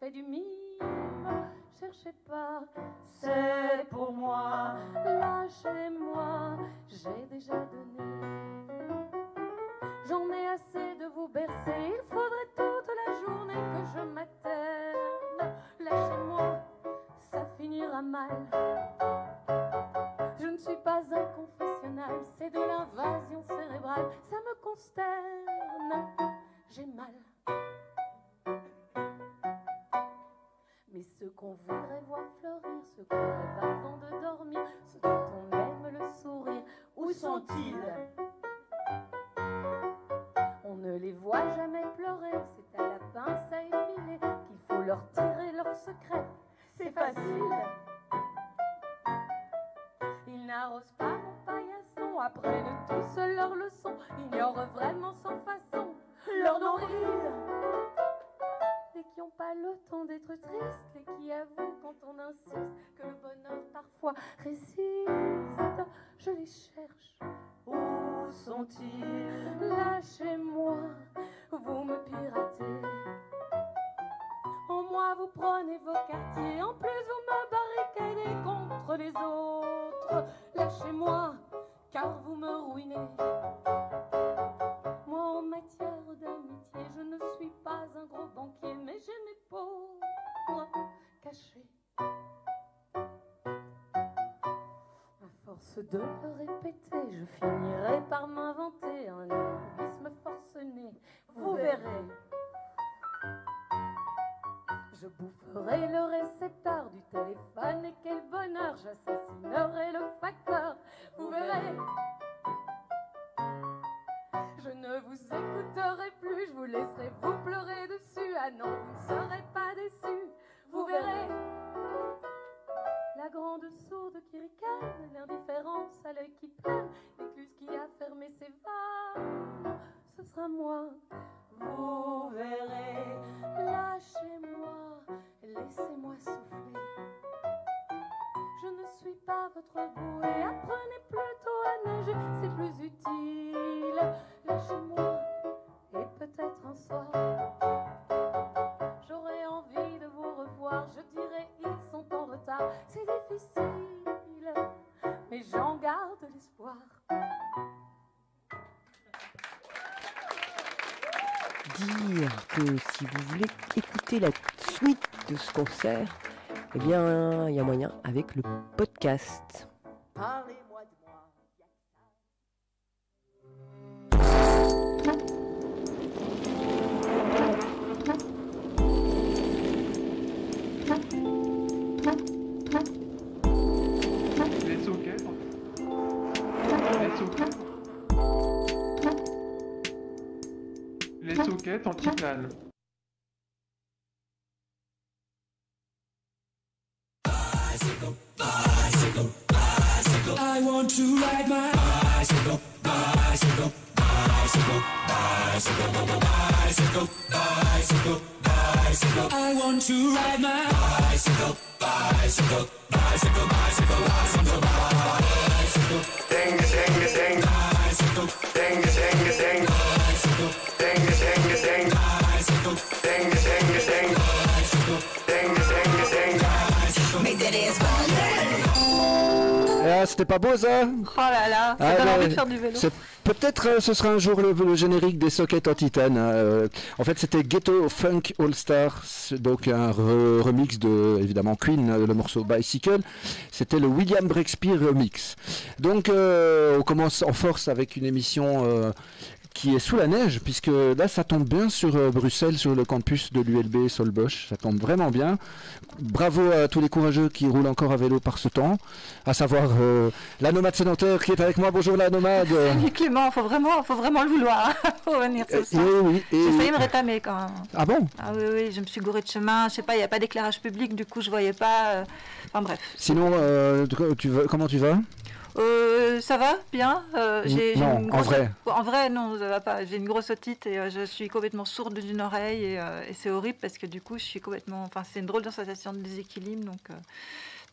fait du mime. Cherchez pas, c'est pour moi. Lâchez-moi, j'ai déjà donné. J'en ai assez de vous bercer. Il faudrait toute la journée que je m'atterne. Lâchez-moi, ça finira mal. Je ne suis pas un confessionnal, c'est de l'invasion cérébrale. Ça me consterne, j'ai mal. Mais ce qu'on voudrait voir fleurir, ce qu'on rêve avant de dormir, ce dont on aime le sourire, où sont-ils On ne les voit jamais pleurer, c'est à la pince à épiler qu'il faut leur tirer leurs secrets. C'est facile. Ils n'arrosent pas mon paillasson, apprennent tous leurs leçons, ignorent vraiment sans façon leur nombril. Qui n'ont pas le temps d'être tristes, les qui avouent quand on insiste que le bonheur parfois résiste. Je les cherche. Où sont-ils? Lâchez-moi, vous me piratez. En moi, vous prenez vos quartiers. En plus, vous me barricadez contre les autres. Lâchez-moi, car vous me ruinez. En matière d'amitié, je ne suis pas un gros banquier, mais j'ai mes pauvres cachés. À force de le répéter, je finirai par m'inventer un égoïsme forcené. Vous verrez. Je boufferai le récepteur du téléphone et quel bonheur, j'assassinerai le facteur. Vous verrez. Je ne vous écouterai plus, je vous laisserai vous pleurer dessus. Ah non, vous ne serez pas déçus. Vous verrez. La grande sourde qui ricane, l'indifférence à l'œil qui peine, l'écluse qui a fermé ses vannes, ce sera moi. Vous verrez, lâchez-moi, laissez-moi souffler. Je ne suis pas votre bouée, apprenez plutôt à nager, c'est plus utile. Lâchez-moi, et peut-être un soir, j'aurai envie de vous revoir. Je dirais, ils sont en retard, c'est difficile, mais j'en garde l'espoir. dire que si vous voulez écouter la suite de ce concert, eh bien, il y a moyen avec le podcast. Parlez-moi. Les sockets en titane. Ride my bicycle, bicycle, bicycle, bicycle, bicycle, bicycle, bicycle. I want to ride my bicycle, bicycle, bicycle, bicycle, bicycle, bicycle. Ding c'était pas beau ça? Oh là là, ça Ah, envie de faire du vélo. Peut-être euh, ce sera un jour le, le générique des sockets en titane. hein, euh. en fait, c'était Ghetto Funk All Stars, donc un re- remix de évidemment Queen, euh, le morceau Bicycle. C'était le William Breakspear remix. Donc, euh, on commence en force avec une émission qui est sous la neige, puisque là, ça tombe bien sur euh, Bruxelles, sur le campus de l'ULB Solbosch. Ça tombe vraiment bien. Bravo à tous les courageux qui roulent encore à vélo par ce temps, à savoir euh, la nomade sédentaire qui est avec moi. Bonjour la nomade. Salut Clément, faut vraiment, faut vraiment le vouloir pour venir Euh, ce soir. oui, oui, J'ai failli me rétamer quand même. Ah bon? Ah oui, oui, je me suis gourée de chemin. Je sais pas, il n'y a pas d'éclairage public, du coup je voyais pas. euh, Enfin bref. Sinon, euh, tu comment tu vas? Euh, ça va bien euh, j'ai- j'ai en vrai. En vrai, non, ça va pas. J'ai une grosse otite et euh, je suis complètement sourde d'une oreille et, euh, et c'est horrible parce que du coup, je suis complètement. Enfin, c'est une drôle de sensation de déséquilibre, donc,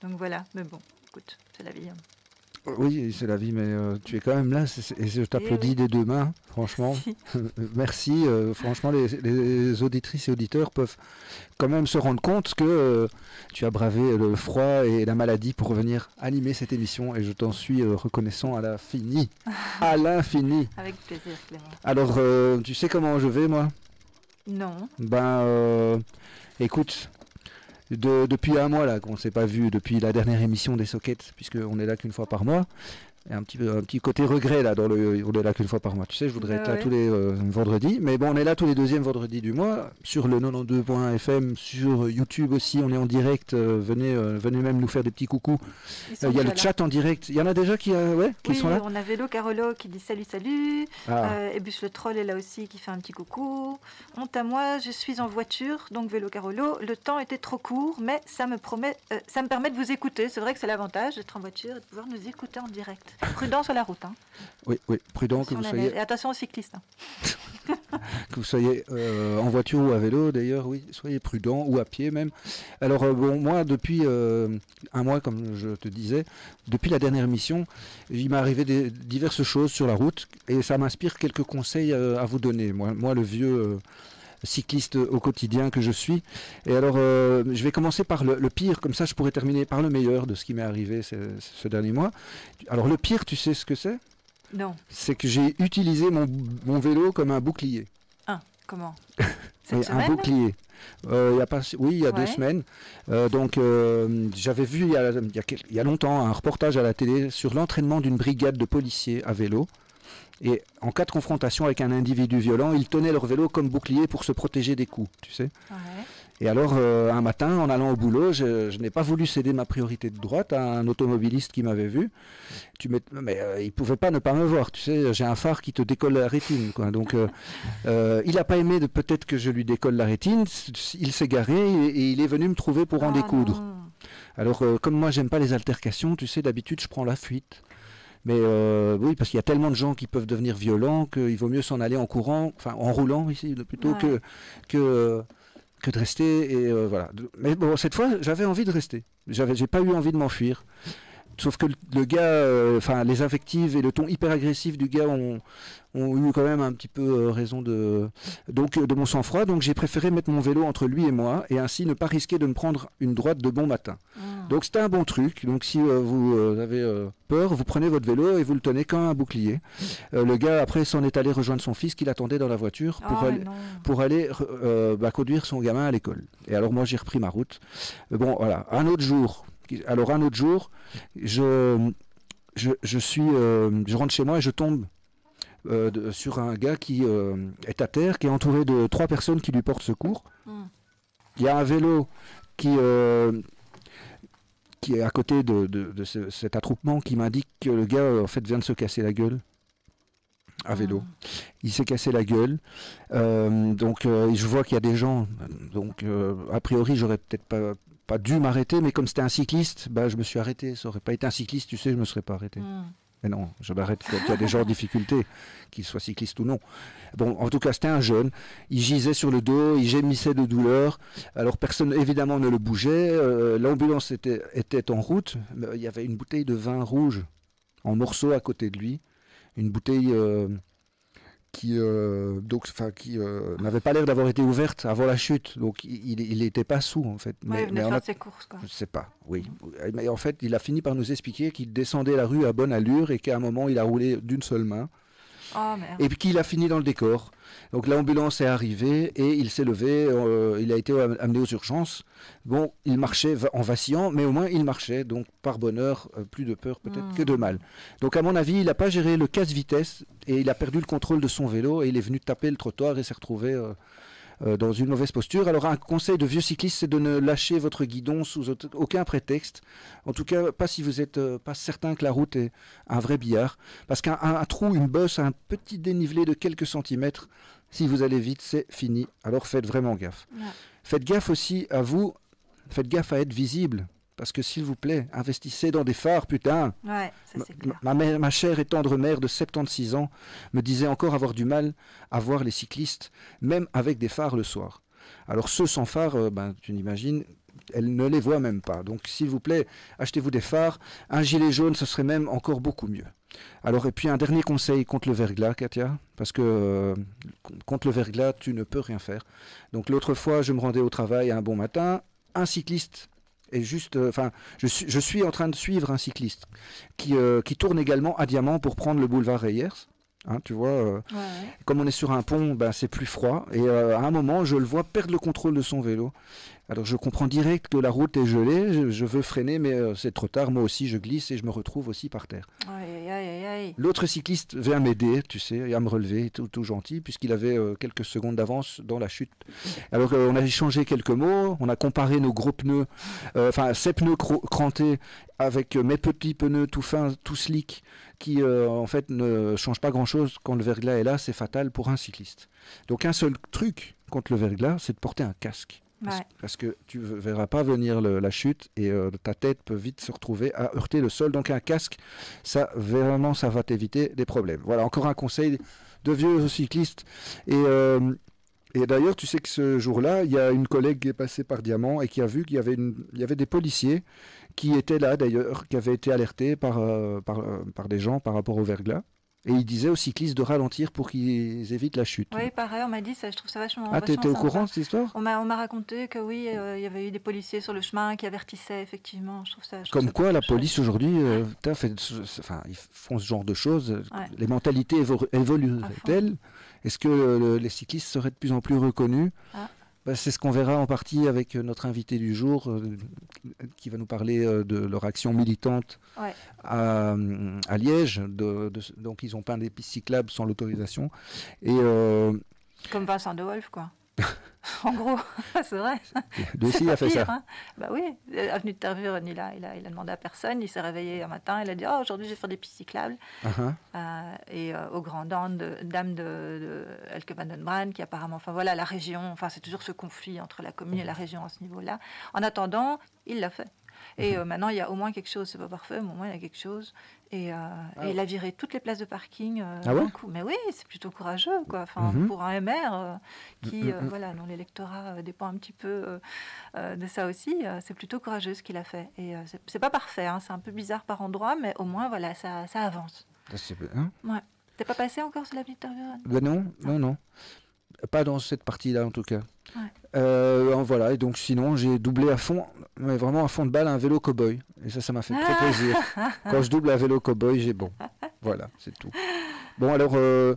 donc voilà. Mais bon, écoute, c'est la vie. hein. Oui, c'est la vie, mais euh, tu es quand même là et je t'applaudis oui. des deux mains, franchement. Merci. euh, franchement, les, les auditrices et auditeurs peuvent quand même se rendre compte que euh, tu as bravé le froid et la maladie pour venir animer cette émission et je t'en suis reconnaissant à l'infini. À l'infini. Avec plaisir, Clément. Alors, tu sais comment je vais, moi? Non. Ben, écoute, de- depuis un mois là qu'on ne s'est pas vu, depuis la dernière émission des sockets, puisqu'on est là qu'une fois par mois, un petit, peu- un petit côté regret là, dans le, on est là qu'une fois par mois. Tu sais, je voudrais être là ouais. tous les euh, vendredis, mais bon, on est là tous les deuxièmes vendredis du mois, sur le 92.fm, sur YouTube aussi, on est en direct, euh, venez, euh, venez même nous faire des petits coucous. Il y a le là. chat en direct, il y en a déjà qui, ouais, qui Oui, sont là on a Vélo Carolo qui dit salut, salut. Ah. Et Bus le Troll est là aussi qui fait un petit coucou. Honte à moi, je suis en voiture, donc Vélo Carolo. Le temps était trop court, mais ça me, promet, ça me permet de vous écouter. C'est vrai que c'est l'avantage d'être en voiture et de pouvoir nous écouter en direct. Prudent sur la route. Hein. Oui, oui, prudent que vous soyez. Et attention aux cyclistes. hein. que vous soyez euh, en voiture ou à vélo d'ailleurs, oui, soyez prudent ou à pied même. Alors euh, bon, moi depuis euh, un mois, comme je te disais, depuis la dernière émission, il m'est arrivé des, diverses choses sur la route et ça m'inspire quelques conseils à vous donner. Moi, moi le vieux cycliste au quotidien que je suis. Et alors, euh, je vais commencer par le, le pire, comme ça je pourrais terminer par le meilleur de ce qui m'est arrivé ce, ce dernier mois. Alors le pire, tu sais ce que c'est? Non. C'est que j'ai utilisé mon, mon vélo comme un bouclier. Ah, comment? Cette un bouclier. Euh, il y a pas, oui, il y a deux semaines. Euh, donc, euh, j'avais vu y, a, il y a longtemps un reportage à la télé sur l'entraînement d'une brigade de policiers à vélo. Et en cas de confrontation avec un individu violent, ils tenaient leur vélo comme bouclier pour se protéger des coups, tu sais. Ouais. Et alors, euh, un matin, en allant au boulot, je, je n'ai pas voulu céder ma priorité de droite à un automobiliste qui m'avait vu. Tu mais euh, il pouvait pas ne pas me voir, tu sais. J'ai un phare qui te décolle la rétine, quoi. Donc, euh, euh, il n'a pas aimé de peut-être que je lui décolle la rétine. Il s'est garé et, et il est venu me trouver pour en Ah, découdre. non. Alors, comme moi, j'aime pas les altercations, tu sais, d'habitude, je prends la fuite. Mais euh, oui, parce qu'il y a tellement de gens qui peuvent devenir violents qu'il vaut mieux s'en aller en courant, enfin en roulant ici, plutôt Ouais. que, que, que de rester. Et euh, voilà. Mais bon, cette fois, j'avais envie de rester. J'avais, j'ai pas eu envie de m'enfuir. Sauf que le, gars, euh, les invectives et le ton hyper agressif du gars ont, ont eu quand même un petit peu euh, raison de, donc, euh, de mon sang-froid. Donc j'ai préféré mettre mon vélo entre lui et moi et ainsi ne pas risquer de me prendre une droite de bon matin. Mm. Donc c'était un bon truc. Donc si euh, vous avez euh, peur, vous prenez votre vélo et vous le tenez comme un bouclier. Le gars après s'en est allé rejoindre son fils qui l'attendait dans la voiture pour Oh, aller, pour bah, conduire son gamin à l'école. Et alors moi j'ai repris ma route. Bon voilà, un autre jour. Alors un autre jour, je je, je suis, euh, je rentre chez moi et je tombe euh, de- sur un gars qui euh, est à terre, qui est entouré de trois personnes qui lui portent secours. Mm. Il y a un vélo qui, qui est à côté de, de- de ce- cet attroupement qui m'indique que le gars en fait vient de se casser la gueule à vélo. Il s'est cassé la gueule. Euh, donc euh, je vois qu'il y a des gens. Donc euh, a priori j'aurais peut-être pas, pas dû m'arrêter, mais comme c'était un cycliste, bah, je me suis arrêté. Ça aurait pas été un cycliste, tu sais, je me serais pas arrêté. Mm. Mais non, je m'arrête quand il y a des gens en difficulté, qu'ils soient cyclistes ou non. Bon, en tout cas, c'était un jeune. Il gisait sur le dos, il gémissait de douleur. Alors, personne, évidemment, ne le bougeait. Euh, L'ambulance était, était en route. Mais Il y avait une bouteille de vin rouge en morceaux à côté de lui. Une bouteille euh, qui, euh, donc, enfin, qui euh, n'avait pas l'air d'avoir été ouverte avant la chute. Donc, il n'était pas sous, en fait. Ouais, il on faire a- ses courses, quoi. je sais pas, oui. Mais en fait, il a fini par nous expliquer qu'il descendait la rue à bonne allure et qu'à un moment, il a roulé d'une seule main. Oh. Et puis qu'il a fini dans le décor. Donc l'ambulance est arrivée et il s'est levé, euh, il a été am- amené aux urgences. Bon, il marchait en vacillant, mais au moins il marchait. Donc par bonheur, euh, plus de peur peut-être Mm. que de mal. Donc à mon avis, il n'a pas géré le casse-vitesse et il a perdu le contrôle de son vélo et il est venu taper le trottoir et s'est retrouvé euh, dans une mauvaise posture. Alors un conseil de vieux cycliste, c'est de ne lâcher votre guidon sous aucun prétexte. En tout cas, pas si vous êtes euh, pas certain que la route est un vrai billard. Parce qu'un un- un trou, une bosse, un petit dénivelé de quelques centimètres, si vous allez vite, c'est fini. Alors faites vraiment gaffe. Ouais. Faites gaffe aussi à vous, faites gaffe à être visible. Parce que s'il vous plaît, investissez dans des phares, putain. Ouais, ça c'est clair. Ma, mère- ma chère et tendre mère de 76 ans me disait encore avoir du mal à voir les cyclistes, même avec des phares le soir. Alors ceux sans phare, euh, ben, tu n'imagines elle ne les voit même pas. Donc s'il vous plaît, achetez-vous des phares. Un gilet jaune, ce serait même encore beaucoup mieux. Alors et puis un dernier conseil contre le verglas, Katia, parce que euh, contre le verglas, tu ne peux rien faire. Donc l'autre fois, je me rendais au travail un bon matin, un cycliste est juste, euh, enfin, je, suis, je suis en train de suivre un cycliste qui, euh, qui tourne également à Diamant pour prendre le boulevard Reyers. Hein, tu vois, euh, Ouais, ouais. comme on est sur un pont, ben, c'est plus froid. Et euh, à un moment, je le vois perdre le contrôle de son vélo. Alors je comprends direct que la route est gelée, je, je veux freiner, mais euh, c'est trop tard. Moi aussi, je glisse et je me retrouve aussi par terre. L'autre cycliste vient m'aider, tu sais, et à me relever, tout, tout gentil, puisqu'il avait quelques secondes d'avance dans la chute. Alors on a échangé quelques mots, on a comparé nos gros pneus, enfin ces pneus crantés avec mes petits pneus tout fins, tout slick, qui euh, en fait ne changent pas grand-chose quand le verglas est là, c'est fatal pour un cycliste. Donc un seul truc contre le verglas, c'est de porter un casque. Parce, Ouais. parce que tu ne verras pas venir le- la chute et euh, ta tête peut vite se retrouver à heurter le sol. Donc un casque, ça vraiment, ça va t'éviter des problèmes. Voilà, encore un conseil de vieux cyclistes. Et, euh, et d'ailleurs, tu sais que ce jour-là, il y a une collègue qui est passée par Diamant et qui a vu qu'il y avait, une, il y avait des policiers qui étaient là d'ailleurs, qui avaient été alertés par, euh, par, euh, par des gens par rapport au verglas. Et ils disaient aux cyclistes de ralentir pour qu'ils évitent la chute. Oui, pareil, on m'a dit ça, je trouve ça vachement. ah, t'étais au courant de cette histoire? On m'a on m'a raconté que oui, euh, il y avait eu des policiers sur le chemin qui avertissaient, effectivement. Je trouve ça. je trouve Comme ça quoi, la chouette. police aujourd'hui, enfin, ils font ce genre de choses. Ouais. Les mentalités évo- évolueraient-elles? Est-ce que les cyclistes seraient de plus en plus reconnus? Ah. Bah, C'est ce qu'on verra en partie avec euh, notre invité du jour, euh, qui va nous parler euh, de leur action militante Ouais. à, à Liège. De, de- donc, ils ont peint des pistes cyclables sans l'autorisation. Et Comme Vincent de Wolf, quoi. en gros, c'est vrai. pas a fait pire, ça. hein. Bah oui, avenue de Tervuren, il a, il, a, il a demandé à personne. Il s'est réveillé un matin, il a dit Oh, aujourd'hui, je vais faire des pistes cyclables. Ah. Euh, et euh, aux grandes dames de, dames de, de Elke van den Brand, qui apparemment, enfin voilà, la région, enfin c'est toujours ce conflit entre la commune et la région à ce niveau-là. En attendant, il l'a fait. Et Mhm. euh, maintenant, il y a au moins quelque chose, c'est pas parfait, mais au moins il y a quelque chose. Et, euh, et il a viré toutes les places de parking euh, Ah ouais d'un coup. Mais oui, c'est plutôt courageux, quoi. Enfin, Mhm. pour un MR euh, qui, Mhm, euh, mhm. voilà, dont l'électorat dépend un petit peu de ça aussi, c'est plutôt courageux ce qu'il a fait. Et c'est- pas parfait, hein, c'est un peu bizarre par endroit, mais au moins, voilà, ça, ça avance. C'est- hein Ouais. T'es pas passé encore sur la petite Tervuren Ben non, non, non. Pas dans cette partie-là en tout cas. Ouais. Euh, voilà, et donc sinon j'ai doublé à fond, mais vraiment à fond de balle un vélo cow-boy. Et ça, ça m'a fait très Ah. plaisir. Quand je double un vélo cow-boy, j'ai bon. Voilà, c'est tout. Bon, alors, euh,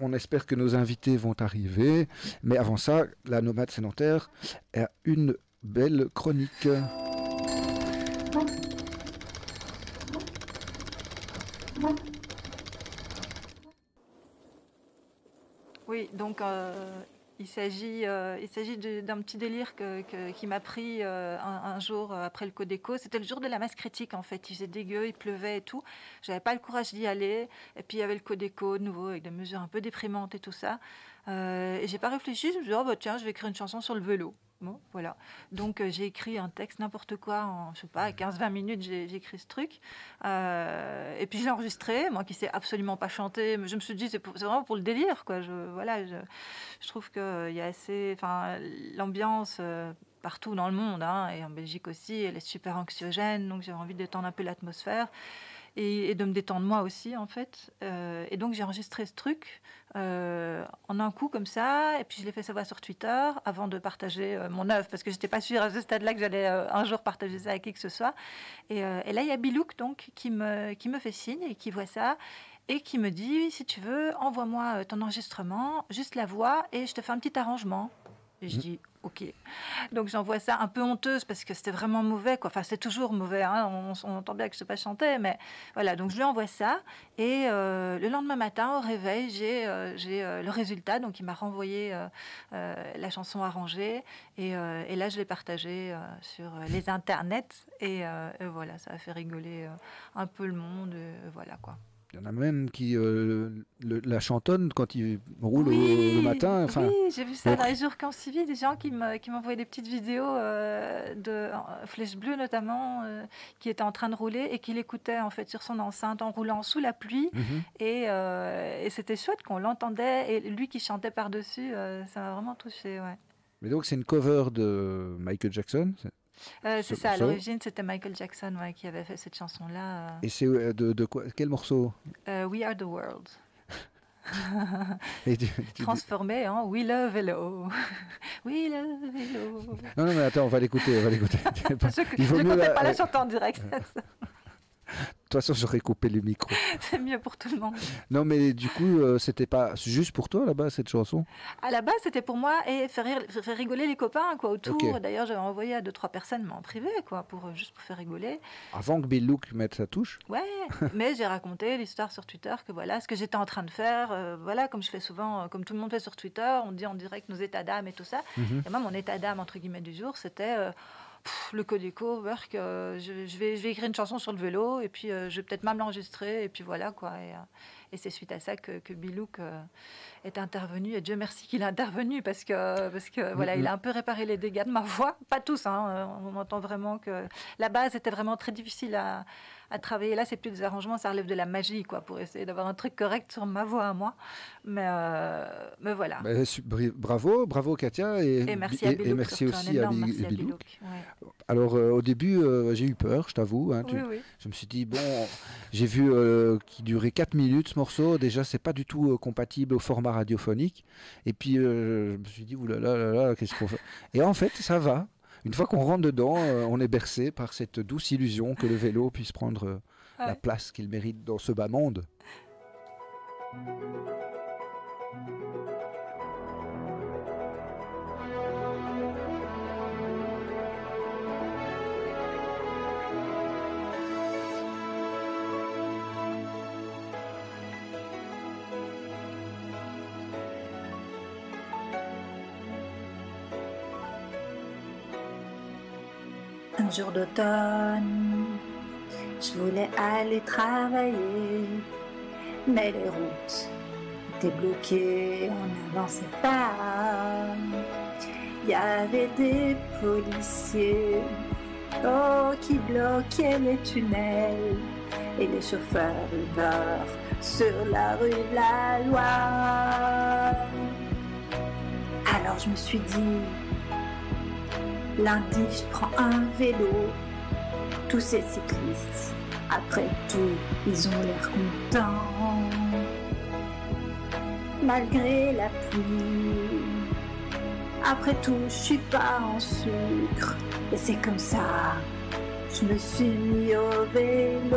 on espère que nos invités vont arriver. Mais avant ça, la nomade sédentaire a une belle chronique. Oui, donc euh, il s'agit euh, d'un petit délire qui m'a pris euh, un, jour après le Codeco. C'était le jour de la masse critique en fait. Il faisait dégueu, il pleuvait et tout. J'avais pas le courage d'y aller. Et puis il y avait le Codeco de nouveau avec des mesures un peu déprimantes et tout ça. Euh, et j'ai pas réfléchi. Je me suis dit, oh, bah, tiens, je vais écrire une chanson sur le vélo. Bon, voilà. Donc euh, j'ai écrit un texte n'importe quoi en je sais pas 15-20 minutes. J'ai j'ai écrit ce truc. Euh, et puis je l'ai enregistré, moi qui sais absolument pas chanter, mais je me suis dit c'est vraiment pour le délire quoi. Je, voilà, je, trouve qu'il y a assez, enfin l'ambiance euh, partout dans le monde hein, et en Belgique aussi, elle est super anxiogène, donc j'ai envie détendre un peu l'atmosphère et, de me détendre moi aussi en fait. Euh, et donc j'ai enregistré ce truc euh, en un coup comme ça, et puis je l'ai fait savoir sur Twitter avant de partager euh, mon œuvre parce que j'étais pas sûre à ce stade-là que j'allais un jour partager ça à qui que ce soit. Et, là il y a Bilouk donc qui me qui me fait signe et qui voit ça et qui me dit si tu veux envoie-moi ton enregistrement, juste la voix et je te fais un petit arrangement. Et je Mhm. dis ok. Donc j'envoie ça un peu honteuse parce que c'était vraiment mauvais quoi. Enfin c'est toujours mauvais. hein. On, on entend bien que je sais pas chanter, mais voilà. Donc je lui envoie ça et euh, le lendemain matin au réveil j'ai euh, euh, le résultat. Donc il m'a renvoyé la chanson arrangée et, et là je l'ai partagée sur les internets et, et voilà ça a fait rigoler un peu le monde. voilà quoi. Il y en a même qui euh, le- la chantonnent quand ils roulent au- le matin. Enfin, oui, j'ai vu ça donc- dans les jours ont suivi, des gens qui me- qui m'envoyaient des petites vidéos euh, de Flèche Bleue notamment, euh, qui était en train de rouler et qui l'écoutait en fait sur son enceinte en roulant sous la pluie. mhm. Et, et c'était chouette qu'on l'entendait et lui qui chantait par-dessus, ça m'a vraiment touché. Ouais. Mais donc c'est une cover de Michael Jackson. C'est- Euh, c'est Ce ça, à l'origine, c'était Michael Jackson ouais, qui avait fait cette chanson-là. Et c'est euh, de, de quoi Quel morceau? Euh, We Are the World. Et tu- tu- Transformé en We Love Hello. We Love Hello. Non, non, mais attends, on va l'écouter, on va l'écouter. Je ne comptais pas la chanter en direct. De toute façon, j'aurais coupé le micro. C'est mieux pour tout le monde. Non, mais du coup, euh, c'était pas juste pour toi là-bas cette chanson? À la base, c'était pour moi et faire, rire- faire rigoler les copains quoi, autour. D'ailleurs, j'avais envoyé à deux, trois personnes, mais en privé, quoi, pour, euh, juste pour faire rigoler. Avant que Bill Look mette sa touche? Ouais, mais j'ai raconté l'histoire sur Twitter que voilà ce que j'étais en train de faire. euh, voilà, comme je fais souvent, comme tout le monde fait sur Twitter, on dit en direct nos états d'âme et tout ça. Mhm. Et moi, mon état d'âme, entre guillemets, du jour, c'était pff, le Codeco, work, euh, je, je vais, je vais écrire une chanson sur le vélo, et puis euh, je vais peut-être même l'enregistrer, et puis voilà, quoi. Et, euh, et c'est suite à ça que, que Bilouk est intervenu, et Dieu merci qu'il est intervenu, parce que, parce que voilà, il a un peu réparé les dégâts de ma voix. Pas tous, hein, on entend vraiment que la base était vraiment très difficile à, à travailler. Là, c'est plus des arrangements, ça relève de la magie, quoi, pour essayer d'avoir un truc correct sur ma voix à moi. Mais, euh, mais voilà. Bah, Bravo, bravo Katia et, Et merci et- à et Bilouk. merci un aussi à, merci à Bilouk. Bilouk, ouais. Alors euh, au début, euh, j'ai eu peur, je t'avoue. hein, tu- Oui, oui. Je me suis dit, bon, j'ai vu qu'il durait 4 minutes ce morceau. Déjà, c'est pas du tout compatible au format radiophonique. Et puis, je me suis dit, oulala, là, là, là, qu'est-ce qu'on fait? Et en fait, ça va. Une fois qu'on rentre dedans, euh, on est bercé par cette douce illusion que le vélo puisse prendre euh, la Ouais. place qu'il mérite dans ce bas monde. Jour d'automne, je voulais aller travailler, mais les routes étaient bloquées, on n'avançait pas. Il y avait des policiers oh, qui bloquaient les tunnels et les chauffeurs Uber sur la rue de la loi. Alors je me suis dit, Lundi, je prends un vélo. Tous ces cyclistes, après tout, ils ont l'air contents. Malgré la pluie. Après tout, je suis pas en sucre. Et c'est comme ça, je me suis mis au vélo.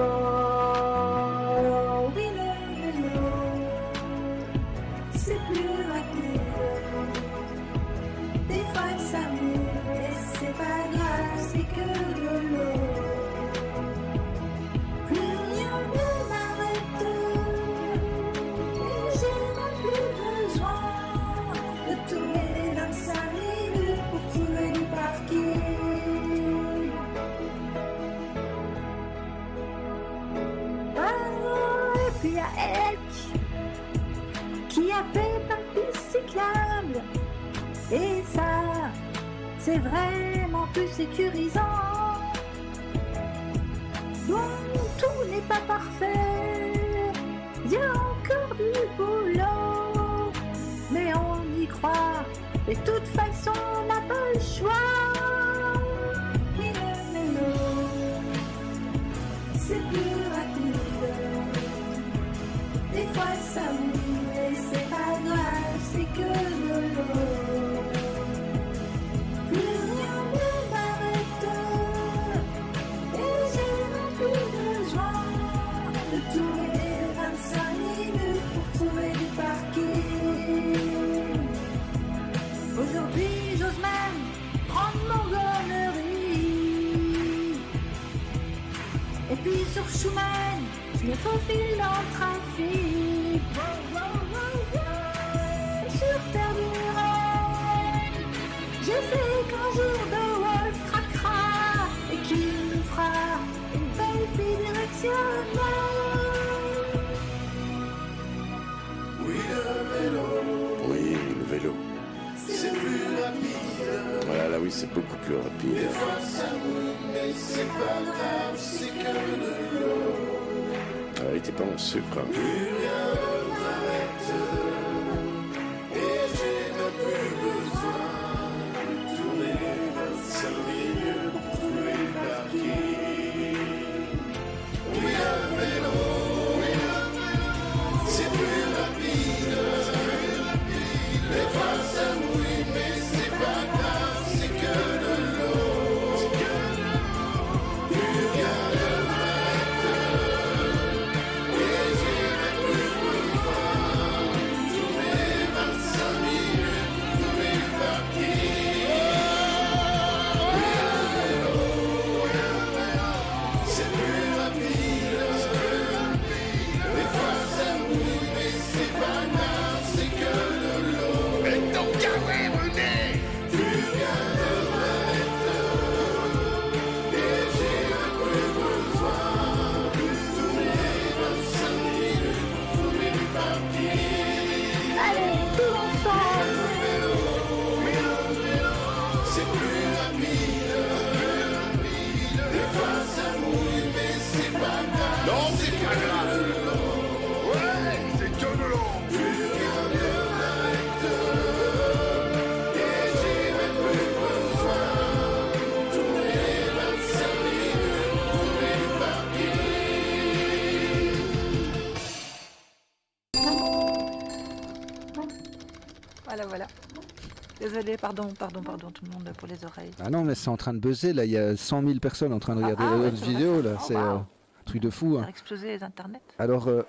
Pardon, pardon, pardon, tout le monde pour les oreilles. Ah non, mais c'est en train de buzzer, là, il y a 100 000 personnes en train de regarder ah, notre c'est vidéo, là, Oh, c'est wow. euh, un truc de fou. Ça hein. a explosé les internets. Alors, euh,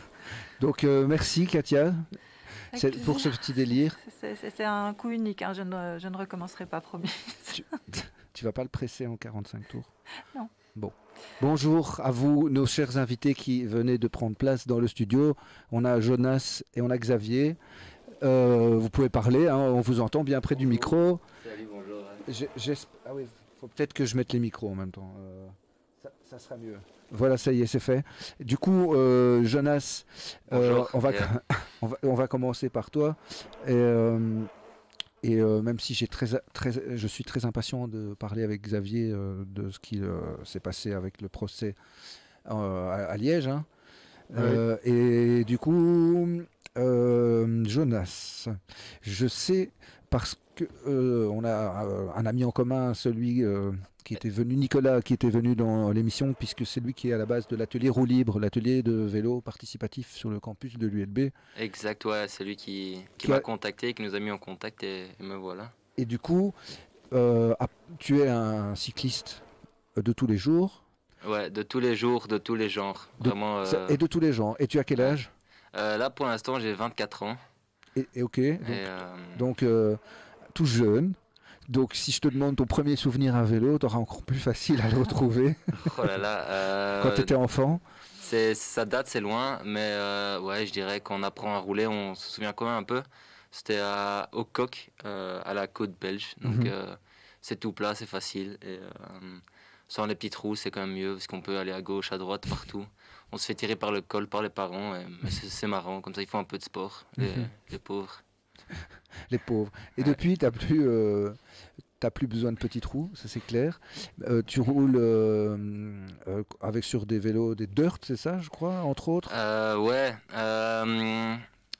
donc euh, merci Katia pour ce petit délire. C'est- un coup unique, hein, je, ne, je ne recommencerai pas, promis. Tu vas pas le presser en 45 tours? Non. Bon. Bonjour à vous, nos chers invités qui venaient de prendre place dans le studio. On a Jonas et on a Xavier. Euh, vous pouvez parler, hein, on vous entend bien près du micro. Salut, bonjour. J'esp- Ah oui, faut peut-être que je mette les micros en même temps. euh, ça, ça sera mieux. Voilà, ça y est, c'est fait. Du coup, euh, Jonas, Bonjour, on, va, on, va, on va commencer par toi. Et, et, même si j'ai très, très, je suis très impatient de parler avec Xavier de ce qui s'est passé avec le procès à, à Liège. hein. Et du coup, euh, Jonas, je sais parce que euh, on a euh, un ami en commun, celui qui était venu, Nicolas, qui était venu dans l'émission, puisque c'est lui qui est à la base de l'atelier Roue Libre, l'atelier de vélo participatif sur le campus de l'ULB. Exact, ouais, c'est lui qui, qui Qui m'a a- contacté, qui nous a mis en contact et, et me voilà. Et du coup, ap- tu es un cycliste de tous les jours. Ouais, de tous les jours, de tous les genres. de- Vraiment. ça- euh, Et de tous les gens. Et tu as quel âge? Euh, là, pour l'instant, j'ai 24 ans. et, et ok. Donc, euh, donc, euh, tout jeune. Donc si je te demande ton premier souvenir à vélo, tu auras encore plus facile à le retrouver oh là là. quand tu étais enfant. ça date, c'est loin, mais euh, ouais, je dirais qu'on apprend à rouler, on se souvient quand même un peu. C'était à, au coq, euh, à la côte belge. Donc Mhm. euh, c'est tout plat, c'est facile. Et, sans les petits trous, c'est quand même mieux parce qu'on peut aller à gauche, à droite, partout. On se fait tirer par le col, par les parents, c'est, marrant. Comme ça, ils font un peu de sport, les, Mhm. les pauvres. Les pauvres. Et depuis, tu n'as plus, euh, t'as plus besoin de petits trous, ça c'est clair. Euh, tu roules euh, avec sur des vélos, des dirt, c'est ça, je crois, entre autres? Ouais,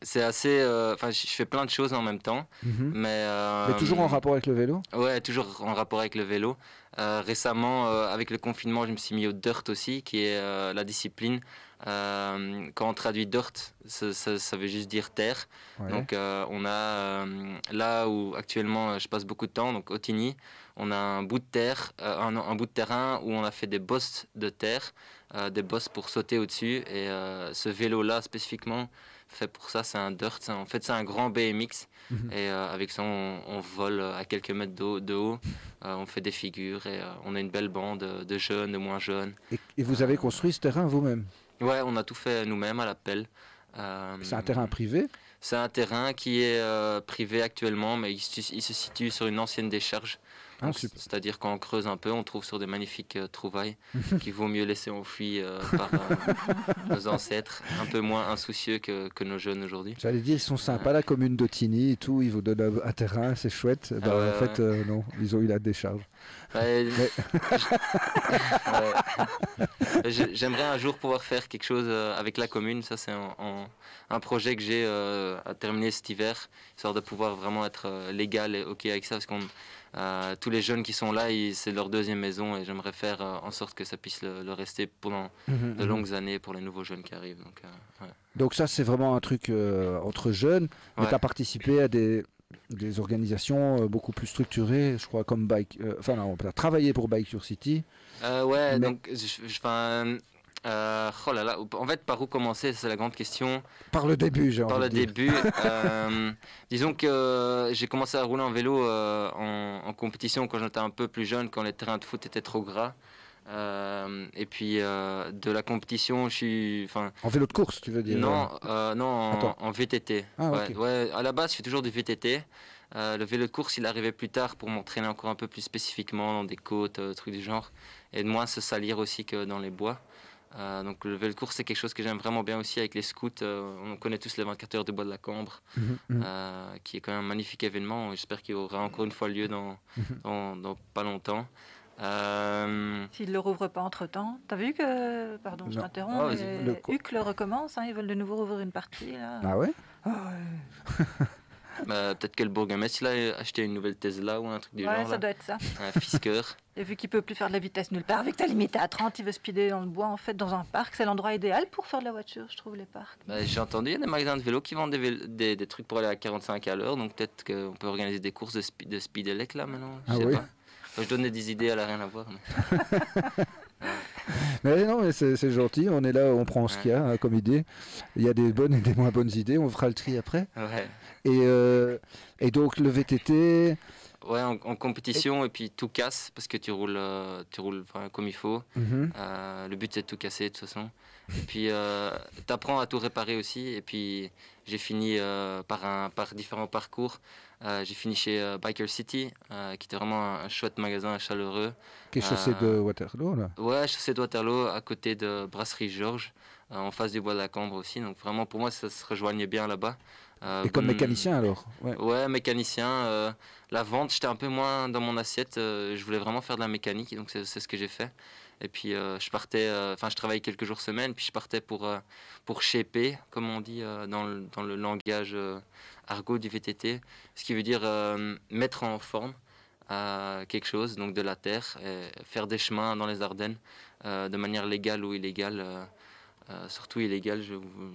c'est assez. Enfin, je fais plein de choses en même temps, mais. euh, Mais toujours en rapport avec le vélo? Ouais, toujours en rapport avec le vélo. Euh, récemment, euh, avec le confinement, je me suis mis au dirt aussi, qui est euh, la discipline. Quand on traduit dirt, ça, ça- ça veut juste dire terre. Ouais. Donc, on a là où actuellement je passe beaucoup de temps, donc au Tigny, on a un bout de terre, un, un bout de terrain où on a fait des bosses de terre, des bosses pour sauter au-dessus. Et ce vélo-là spécifiquement fait pour ça, c'est un dirt. un- En fait, c'est un grand BMX. Mhm. Et euh, avec ça, on, on vole à quelques mètres d'eau- de haut. Euh, on fait des figures et euh, on a une belle bande de- de jeunes, de moins jeunes. et, et vous avez construit ce terrain vous-même? Ouais, on a tout fait nous-mêmes à la pelle. Euh, C'est un terrain privé? C'est un terrain qui est euh, privé actuellement, mais il se situe sur une ancienne décharge. Ah. C'est-à-dire qu'on creuse un peu, on trouve sur des magnifiques euh, trouvailles qu'il vaut mieux laisser enfouies euh, par euh, nos ancêtres, un peu moins insoucieux que, que nos jeunes aujourd'hui. J'allais dire, ils sont sympas, la commune d'Otigny et tout, ils vous donnent un, terrain, c'est chouette. Ah ouais, en fait, euh, non, ils ont eu la décharge. Ouais, J'aimerais un jour pouvoir faire quelque chose avec la commune. Ça, c'est un, un- un projet que j'ai à terminer cet hiver, histoire de pouvoir vraiment être légal et OK avec ça. Parce qu'on euh, tous les jeunes qui sont là, c'est leur deuxième maison et j'aimerais faire euh, en sorte que ça puisse le, le rester pendant Mhm, de mhm. longues années pour les nouveaux jeunes qui arrivent. Donc, euh, ouais. Donc ça, c'est vraiment un truc entre jeunes, mais Ouais. tu as participé à des, des organisations beaucoup plus structurées, je crois, comme Bike... Enfin non, tu as travaillé pour Bike Your City. Ouais, Mais- donc, je, je- enfin, euh, oh là là, en fait, par où commencer, c'est la grande question. Par le début, j'ai Par le dire. début, euh, disons que j'ai commencé à rouler en vélo euh, en, en compétition quand j'étais un peu plus jeune, quand les terrains de foot étaient trop gras. Euh, et puis euh, de la compétition, je suis, enfin, En vélo de course, tu veux dire non, euh, non, en, VTT. Ah, ouais, ouais, à la base, je fais toujours du VTT. Euh, le vélo de course, il arrivait plus tard pour m'entraîner encore un peu plus spécifiquement dans des côtes, euh, trucs du genre, et de moins se salir aussi que dans les bois. Euh, donc le course, c'est quelque chose que j'aime vraiment bien aussi avec les scouts. Euh, on connaît tous les 24 heures de bois de la Cambre, Mhm, mhm. euh, qui est quand même un magnifique événement. J'espère qu'il aura encore une fois lieu dans, Mhm. dans, dans pas longtemps. Euh, S'ils ne le rouvrent pas entre temps. T'as vu que. Pardon, je t'interromps. Ah, mais Le Huc le recommence. hein, ils veulent de nouveau rouvrir une partie. Là. Ah ouais? Bah, Peut-être que le bourgmestre il a acheté une nouvelle Tesla ou un truc du Ouais, genre. ça là. doit être ça. Un Fisker. Et vu qu'il peut plus faire de la vitesse nulle part, avec ta limite à 30, il veut speeder dans le bois, en fait, dans un parc. C'est l'endroit idéal pour faire de la voiture, je trouve, les parcs. Bah, J'ai entendu, il y a des magasins de vélo qui vendent des, vél- des, des trucs pour aller à 45 à l'heure, donc peut-être qu'on peut organiser des courses de, spi- de speed elec là maintenant. Je Ah sais oui. pas. Enfin, je donnais des idées, elle a rien à voir. mais- Mais non, mais c'est c'est gentil. On est là, on prend ce qu'il y a hein, comme idée. Il y a des bonnes et des moins bonnes idées. On fera le tri après. Ouais. Et, euh, et donc le VTT. Ouais, en, en compétition, et puis tout casse parce que tu roules, euh, tu roules comme il faut. Mhm. Euh, le but, c'est de tout casser de toute façon. Et puis, tu apprends à tout réparer aussi. Et puis, j'ai fini euh, par, un, par différents parcours. Euh, j'ai fini chez euh, Biker City, euh, qui était vraiment un, un chouette magasin chaleureux. Qui est chaussée Euh, de Waterloo là. Ouais, chaussée de Waterloo, à côté de Brasserie Georges, euh, en face du bois de la Cambre aussi. Donc vraiment, pour moi, ça se rejoignait bien là-bas. Euh, Et comme bonne- mécanicien alors. Ouais. Ouais, mécanicien. euh, la vente, j'étais un peu moins dans mon assiette. euh, je voulais vraiment faire de la mécanique, donc c'est ce que j'ai fait. Et puis je partais, enfin je travaillais quelques jours semaine, puis je partais pour, pour shaper, comme on dit dans, le, dans le langage argot du VTT, ce qui veut dire mettre en forme quelque chose, donc de la terre, et faire des chemins dans les Ardennes de manière légale ou illégale. Euh, euh, surtout illégale, je,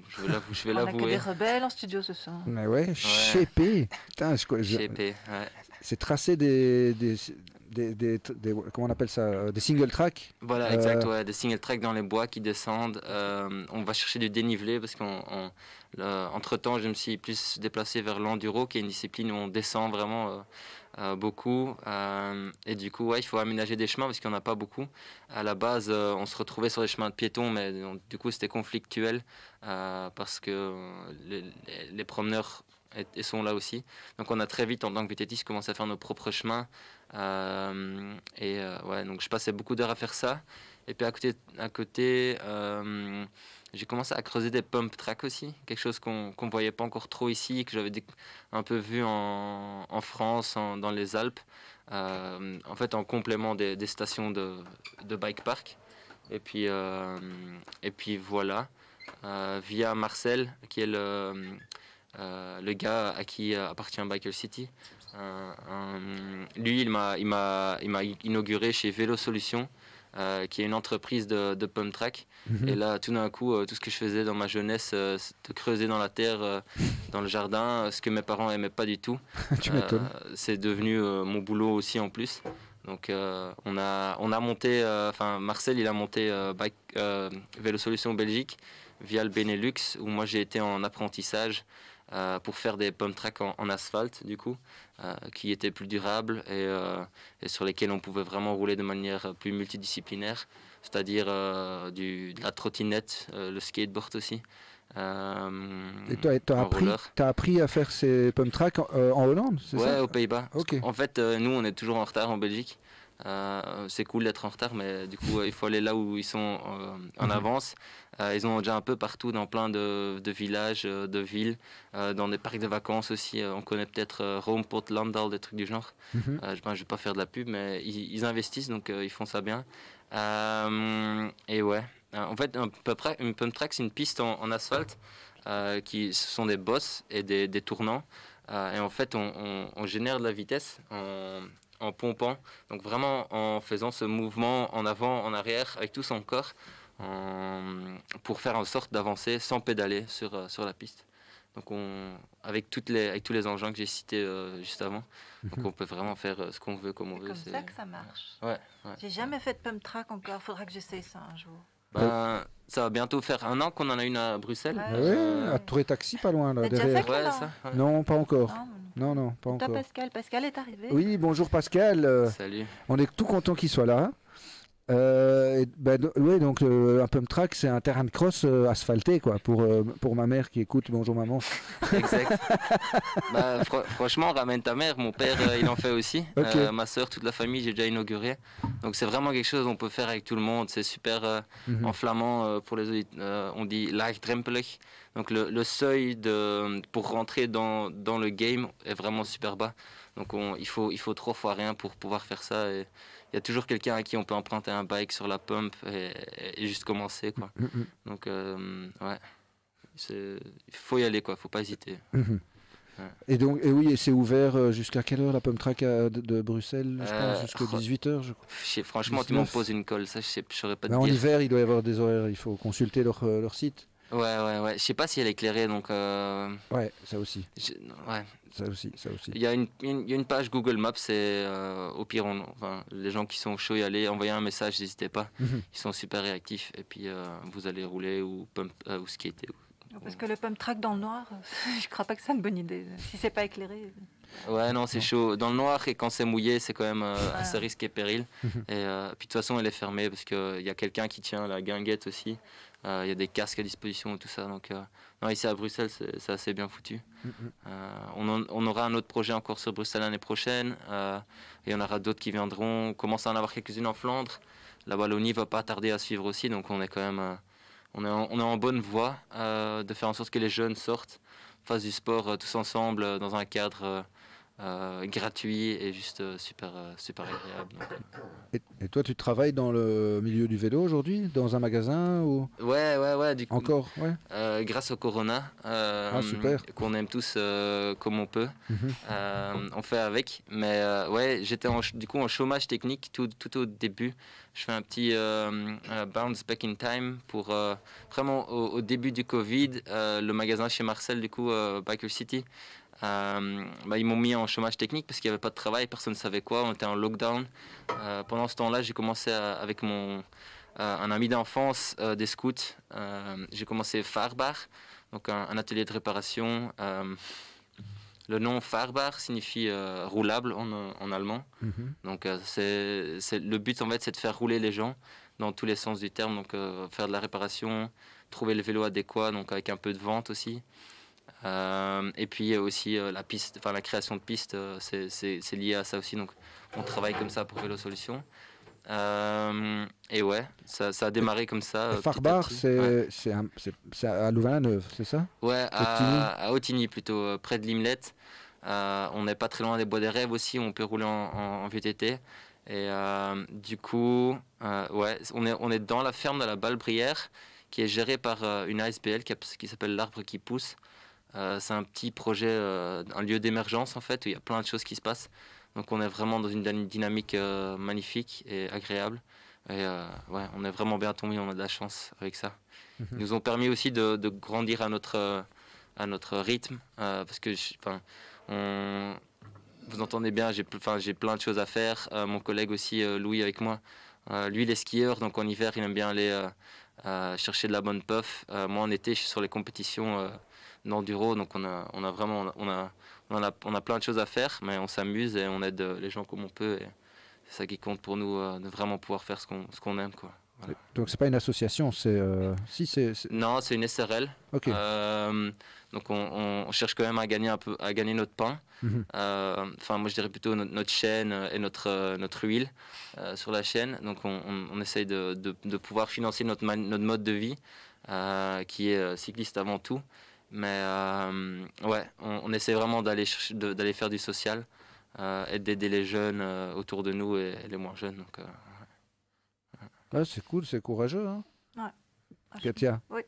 je vais l'avou- je vais On a que l'avouer. des rebelles en studio ce soir. Mais ouais, shaper. Putain, je- je- Shaper, ouais. c'est tracer des, des, des, des- des- comment on appelle ça, euh, des single tracks. Voilà, Euh, exact, ouais, des single tracks dans les bois qui descendent. Euh, on va chercher du dénivelé parce qu'entre temps, je me suis plus déplacé vers l'enduro, qui est une discipline où on descend vraiment euh, beaucoup. Euh, et du coup, ouais, il faut aménager des chemins parce qu'il n'y en a pas beaucoup. À la base, euh, on se retrouvait sur des chemins de piétons, mais du coup, c'était conflictuel parce que les, les- les promeneurs sont là aussi. Donc on a très vite, en tant que vététiste, commencé à faire nos propres chemins. Et euh, ouais, donc je passais beaucoup d'heures à faire ça. Et puis à côté, à côté j'ai commencé à creuser des pump tracks aussi, quelque chose qu'on ne voyait pas encore trop ici, que j'avais un peu vu en, France, dans les Alpes, euh, en fait en complément des, stations de, bike park. Et puis, euh, et puis voilà, euh, via Marcel, qui est le, le gars à qui appartient Biker City. Lui, il m'a inauguré chez Vélo Solutions, euh, qui est une entreprise de, de pump track. Mhm. Et là, tout d'un coup, euh, tout ce que je faisais dans ma jeunesse, euh, de creuser dans la terre, euh, dans le jardin, euh, ce que mes parents aimaient pas du tout. Euh, c'est devenu euh, mon boulot aussi en plus. Donc euh, on, a, on a monté, euh, enfin Marcel il a monté euh, Bike, euh, Vélo Solutions Belgique via le Benelux où moi j'ai été en apprentissage euh, pour faire des pump tracks en, en asphalte du coup euh, qui étaient plus durables et, euh, et sur lesquels on pouvait vraiment rouler de manière plus multidisciplinaire, c'est-à-dire de la trottinette, le skateboard aussi. Euh, Et toi, tu as en appris, à faire ces pump tracks en, euh, en Hollande, c'est Ouais, ça? aux Pays-Bas. Parce Ok. En fait, euh, nous, on est toujours en retard en Belgique. Euh, c'est cool d'être en retard, mais du coup, il faut aller là où ils sont euh, en Mhm. avance. Euh, ils ont déjà un peu partout, dans plein de, de villages, de villes, dans des parcs de vacances aussi. On connaît peut-être Rome, Portlandal, des trucs du genre. Mhm. Je ne vais pas faire de la pub, mais ils, ils investissent, donc ils font ça bien. Et ouais, en fait, un pump track, une pump track, c'est une piste en, en asphalte qui ce sont des bosses et des, des tournants. Et en fait, on, on- on génère de la vitesse en pompant, donc vraiment en faisant ce mouvement en avant, en arrière, avec tout son corps, en- pour faire en sorte d'avancer sans pédaler sur, euh, sur la piste. Donc, on, avec, toutes les, avec tous les engins que j'ai cités euh, juste avant, donc Mhm. on peut vraiment faire euh, ce qu'on veut, comme on veut. Comme c'est- ça que ça marche. Ouais, ouais. J'ai jamais fait de pump track encore, faudra que j'essaye ça un jour. Ben, ça va bientôt faire un an qu'on en a une à Bruxelles. Ouais. Ah à Touré Taxi, pas loin là, T'as déjà derrière. fait Ouais, là ça. ouais. Non, pas encore. Non, Non, non, pas Toi, encore. Pascal, Pascal est arrivé. Oui, bonjour Pascal. Salut. on est tout content qu'il soit là. Euh, ben, do- ouais, donc euh, un pump track, c'est un terrain de cross euh, asphalté, quoi, pour, euh, pour ma mère qui écoute. Bonjour maman. Exact. Bah, fr- franchement, ramène ta mère. Mon père, il en fait aussi. Ma soeur, toute la famille, j'ai déjà inauguré. Donc c'est vraiment quelque chose qu'on peut faire avec tout le monde. C'est super Mhm. en flamand pour les auditeurs. on dit laagdrempelig. Donc le, le seuil de, pour rentrer dans, dans le game est vraiment super bas. Donc on- il, faut, il faut trois fois rien pour pouvoir faire ça. Et il y a toujours quelqu'un à qui on peut emprunter un bike sur la pump et, et juste commencer. Quoi. Mhm. Donc euh, ouais, il faut y aller, quoi. faut pas hésiter. Et donc, et oui, et c'est ouvert euh, jusqu'à quelle heure la pump track euh, de, de Bruxelles Je Euh, pense jusqu'à oh, 18h. Je crois. Franchement, tu m'en 19. poses une colle, ça je je saurais pas te Mais en dire. hiver, il doit y avoir des horaires. Il faut consulter leur, leur site. Ouais, ouais, ouais. Je sais pas si elle est éclairée, donc. euh, Ouais, ça aussi. je- Ouais. Ça aussi, ça aussi. Il y, a une, y a une page Google Maps, et euh, au pire, on- enfin, les gens qui sont chauds y aller, envoyez un message, n'hésitez pas. Mhm. Ils sont super réactifs, et puis euh, vous allez rouler ou, pump, euh, ou skater. Parce que le pump track dans le noir, euh, je crois pas que c'est une bonne idée. Si c'est pas éclairé. Ouais, non, c'est chaud. Dans le noir, et quand c'est mouillé, c'est quand même euh, assez risque et péril. Et euh, puis de toute façon, elle est fermée parce qu'il y a quelqu'un qui tient la guinguette aussi. Euh, Il y a des casques à disposition et tout ça. Donc, euh, non, ici à Bruxelles, c'est assez bien foutu. Mhm. Euh, on, en- on aura un autre projet encore sur Bruxelles l'année prochaine. et on aura d'autres qui viendront. On commence à en avoir quelques-unes en Flandre. La Wallonie va pas tarder à suivre aussi. Donc, on est quand même on est en, on est en bonne voie de faire en sorte que les jeunes sortent, fassent du sport tous ensemble dans un cadre euh, gratuit et juste euh, super, euh, super agréable. Et, et toi, tu travailles dans le milieu du vélo aujourd'hui Dans un magasin ou? Ouais, ouais, ouais. Du coup, Encore ouais. euh, grâce au Corona, euh, Ah, super. qu'on aime tous comme on peut, Mhm. on fait avec. Mais ouais, j'étais du coup en chômage technique tout, tout au début. Je fais un petit bounce back in time pour vraiment au, au début du Covid, le magasin chez Marcel, du coup, Biker City. Euh, bah, ils m'ont mis en chômage technique parce qu'il n'y avait pas de travail, personne ne savait quoi, on était en lockdown. Euh, pendant ce temps-là, j'ai commencé à- avec mon, euh, un ami d'enfance des scouts. j'ai commencé Farbar, donc un, un atelier de réparation. le nom Farbar signifie roulable en, en allemand. Mhm. Donc c'est, le but en fait c'est de faire rouler les gens dans tous les sens du terme. Donc faire de la réparation, trouver le vélo adéquat, donc avec un peu de vente aussi. Euh, et puis euh, aussi euh, la piste, enfin la création de pistes, euh, c'est, lié à ça aussi. Donc on travaille comme ça pour Vélo Solutions. Euh, et ouais, ça, ça a démarré comme ça. Farbar, c'est Ouais. à Louvain-la-Neuve, c'est ça? Ouais, Otigny à, à Otigny plutôt, près de Limlet. On n'est pas très loin des Bois des Rêves aussi, on peut rouler en, en- en VTT. Et du coup, ouais, on est, on est dans la ferme de la Balbrière, qui est gérée par une ASBL qui, qui s'appelle l'Arbre qui pousse. Euh, c'est un petit projet, euh, un lieu d'émergence en fait, où il y a plein de choses qui se passent. Donc on est vraiment dans une dyna- dynamique euh, magnifique et agréable. Et euh, ouais, on est vraiment bien tombé, on a de la chance avec ça. Ils nous ont permis aussi de, de grandir à notre, à notre rythme, euh, parce que je- enfin, on, vous entendez bien, j'ai, plein de choses à faire. Euh, mon collègue aussi, Louis, avec moi, lui, il est skieur, donc en hiver, il aime bien aller chercher de la bonne puff. Moi, en été, je suis sur les compétitions d'enduro, donc on a, on a vraiment, on a, on a, on a plein de choses à faire, mais on s'amuse et on aide euh, les gens comme on peut. Et c'est ça qui compte pour nous, euh, de vraiment pouvoir faire ce qu'on, ce qu'on aime, quoi. Voilà. Donc c'est pas une association, c'est euh, si c'est c'est- Non, c'est une SRL. Ok. Euh, donc on, on cherche quand même à gagner un peu, à gagner notre pain. Mhm. Euh, Enfin, moi je dirais plutôt notre, notre chaîne et notre notre huile sur la chaîne. Donc on, on, on essaye de, de, de pouvoir financer notre man- notre mode de vie, qui est cycliste avant tout. Mais euh, ouais, on, on essaie vraiment d'aller faire du social euh, et d'aider les jeunes euh, autour de nous et, les moins jeunes. Donc euh, Ouais, c'est cool, c'est courageux. Hein Ouais. Katia. Oui,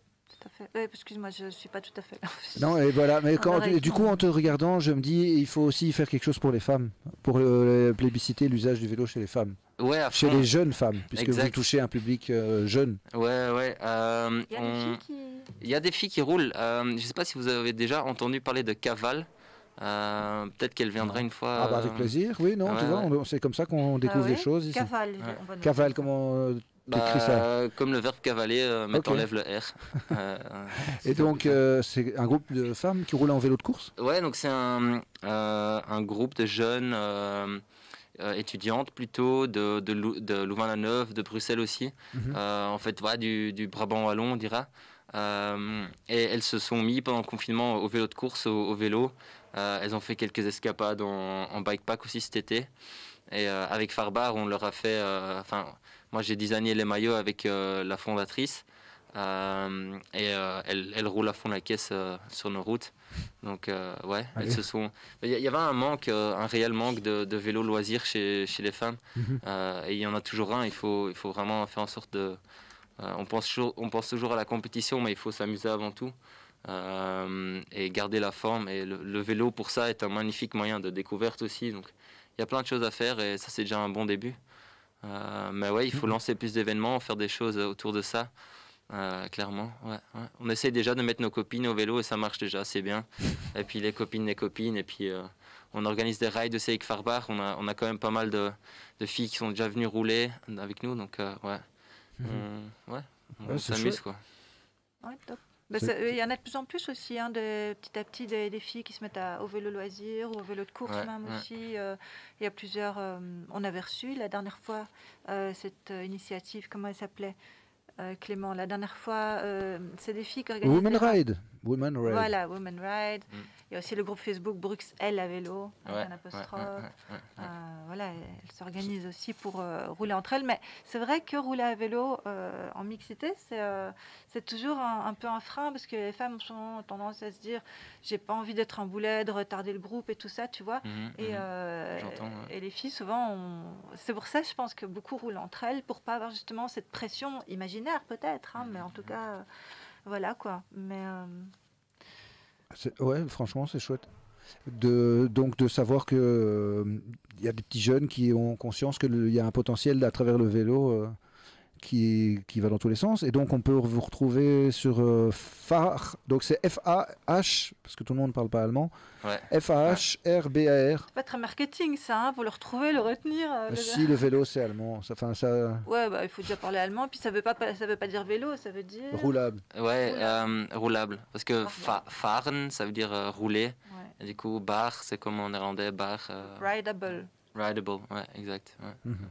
tout à fait. Oui, excuse-moi, je ne suis pas tout à fait là. Non, et voilà, mais On quand, du coup, en te regardant, je me dis, il faut aussi faire quelque chose pour les femmes, pour euh, plébisciter l'usage du vélo chez les femmes, ouais, à chez fond. les jeunes femmes, puisque vous touchez un public euh, jeune. Ouais, ouais. euh, Il y a des on- qui. Il y a des filles qui roulent. Euh, je ne sais pas si vous avez déjà entendu parler de Caval. Euh, Peut-être qu'elle viendra une fois. Ah bah avec plaisir, oui, non, tu ouais, vois, ouais. on- c'est comme ça qu'on découvre Ah des oui choses ici. Cavale. Ouais. on va nous- Cavale, comment bah, ça Comme le verbe cavaler, euh, mais Ok. t'enlèves le R. Euh, Et donc, euh, c'est un groupe de femmes qui roulent en vélo de course? Ouais, donc c'est un, euh, un groupe de jeunes étudiantes plutôt de, de, Lou- de Louvain-la-Neuve, de Bruxelles aussi. Mhm. En fait, voilà, du, du Brabant wallon, on dira. Et elles se sont mis pendant le confinement au vélo de course, au, au vélo. Elles ont fait quelques escapades en, en bikepack aussi cet été. Et avec Farbar, on leur a fait. Enfin, moi j'ai designé les maillots avec euh, la fondatrice. Euh, et euh, elle, elle roule à fond la caisse euh, sur nos routes. Donc, ouais, Allez. elles se sont. Il y, avait un manque, un réel manque de, de vélo loisirs chez, chez les femmes. Mhm. Et il y en a toujours un. Il faut, il faut vraiment faire en sorte de. on, pense toujours, on pense toujours à la compétition, mais il faut s'amuser avant tout. et garder la forme. Et le, le vélo, pour ça, est un magnifique moyen de découverte aussi. Donc, il y a plein de choses à faire et ça, c'est déjà un bon début. Euh, mais ouais, il faut lancer plus d'événements, faire des choses autour de ça. euh, clairement, ouais, ouais. On essaye déjà de mettre nos copines au vélo et ça marche déjà assez bien. Et puis les copines, les copines. Et puis euh, on organise des rides aussi avec Farbar. On a, on a quand même pas mal de, de filles qui sont déjà venues rouler avec nous. Donc euh, ouais, on, ouais, on c'est s'amuse quoi. Ouais, top. Bah, ça- Il y en a de plus en plus aussi, hein, de, petit à petit, des, des filles qui se mettent à- au vélo loisir ou au vélo de course Ouais, même ouais. aussi. euh, Il y a plusieurs. euh, on avait reçu la dernière fois euh, cette initiative, comment elle s'appelait Clément, la dernière fois, c'est des filles qui organisent. Women Ride. Women Ride. Voilà, Women Ride. Mm. Il y a aussi le groupe Facebook Bruxelles à vélo, avec Ouais, un ouais, apostrophe. ouais, ouais, ouais. Euh, voilà, elles s'organisent aussi pour euh, rouler entre elles. Mais c'est vrai que rouler à vélo euh, en mixité, c'est euh, toujours un, un peu un frein parce que les femmes ont tendance à se dire j'ai pas envie d'être un boulet, de retarder le groupe et tout ça, tu vois. Mhm, Et, mhm. euh, et les filles, souvent, c'est pour ça, je pense que beaucoup roulent entre elles pour pas avoir justement cette pression imaginaire, peut-être, hein, mais en tout cas, euh, voilà quoi. Mais euh, Ouais, franchement, c'est chouette. De, donc de savoir que euh, il y a des petits jeunes qui ont conscience qu'il y a un potentiel à travers le vélo euh, qui, qui va dans tous les sens. Et donc on peut vous retrouver sur euh, FAR, donc c'est F-A-H, parce que tout le monde ne parle pas allemand, Ouais. F-A-H-R-B-A-R. c'est pas très marketing ça, hein, pour le retrouver, le retenir. euh, le- Si le vélo c'est allemand, ça, enfin, ça Ouais, bah, il faut déjà parler allemand, puis ça veut pas, ça veut pas dire vélo, ça veut dire. roulable. Ouais, euh, roulable. Parce que fa fahren, ça veut dire euh, rouler. Ouais. Et du coup, bar, c'est comme en néerlandais, bar. euh, Rideable. Rideable, ouais, exact. Ouais, Mhm.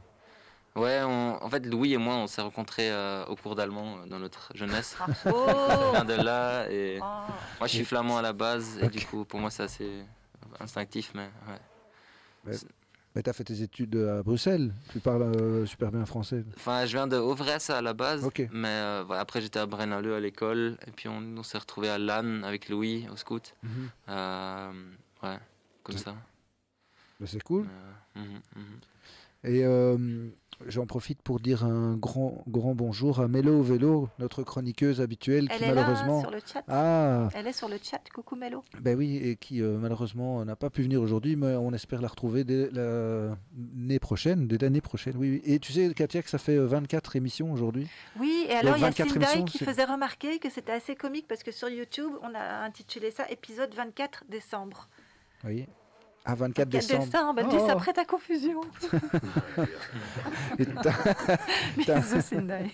Ouais, on- en fait, Louis et moi, on s'est rencontrés euh, au cours d'allemand euh, dans notre jeunesse. Oh Ça vient de là. Et Ah. moi, je suis flamand à la base. Et du coup, pour moi, c'est assez instinctif. Mais ouais. Mais tu as fait tes études à Bruxelles, tu parles euh, super bien français. Enfin, je viens de Ovres à la base. Ok. Mais euh, après, j'étais à Brennaleux à l'école. Et puis, on, on s'est retrouvés à Lannes avec Louis au scout. Mhm. Euh, ouais, comme ça. Mais c'est cool. Euh, mhm, mhm. Et euh, j'en profite pour dire un grand, grand bonjour à Mélo Vélo, notre chroniqueuse habituelle Elle qui est là malheureusement. sur le chat. Ah, Elle est sur le chat. Coucou Mélo. ben oui, et qui euh, malheureusement n'a pas pu venir aujourd'hui, mais on espère la retrouver dès l'année prochaine, dès l'année prochaine. Oui, oui. Et tu sais, Katia, que ça fait euh, 24 émissions aujourd'hui. Oui, et alors il y a 24 Sindai qui faisait remarquer que c'était assez comique parce que sur YouTube, on a intitulé ça épisode 24 décembre. Oui. À 24 4 décembre. décembre, elle dit Oh. ça prête à confusion.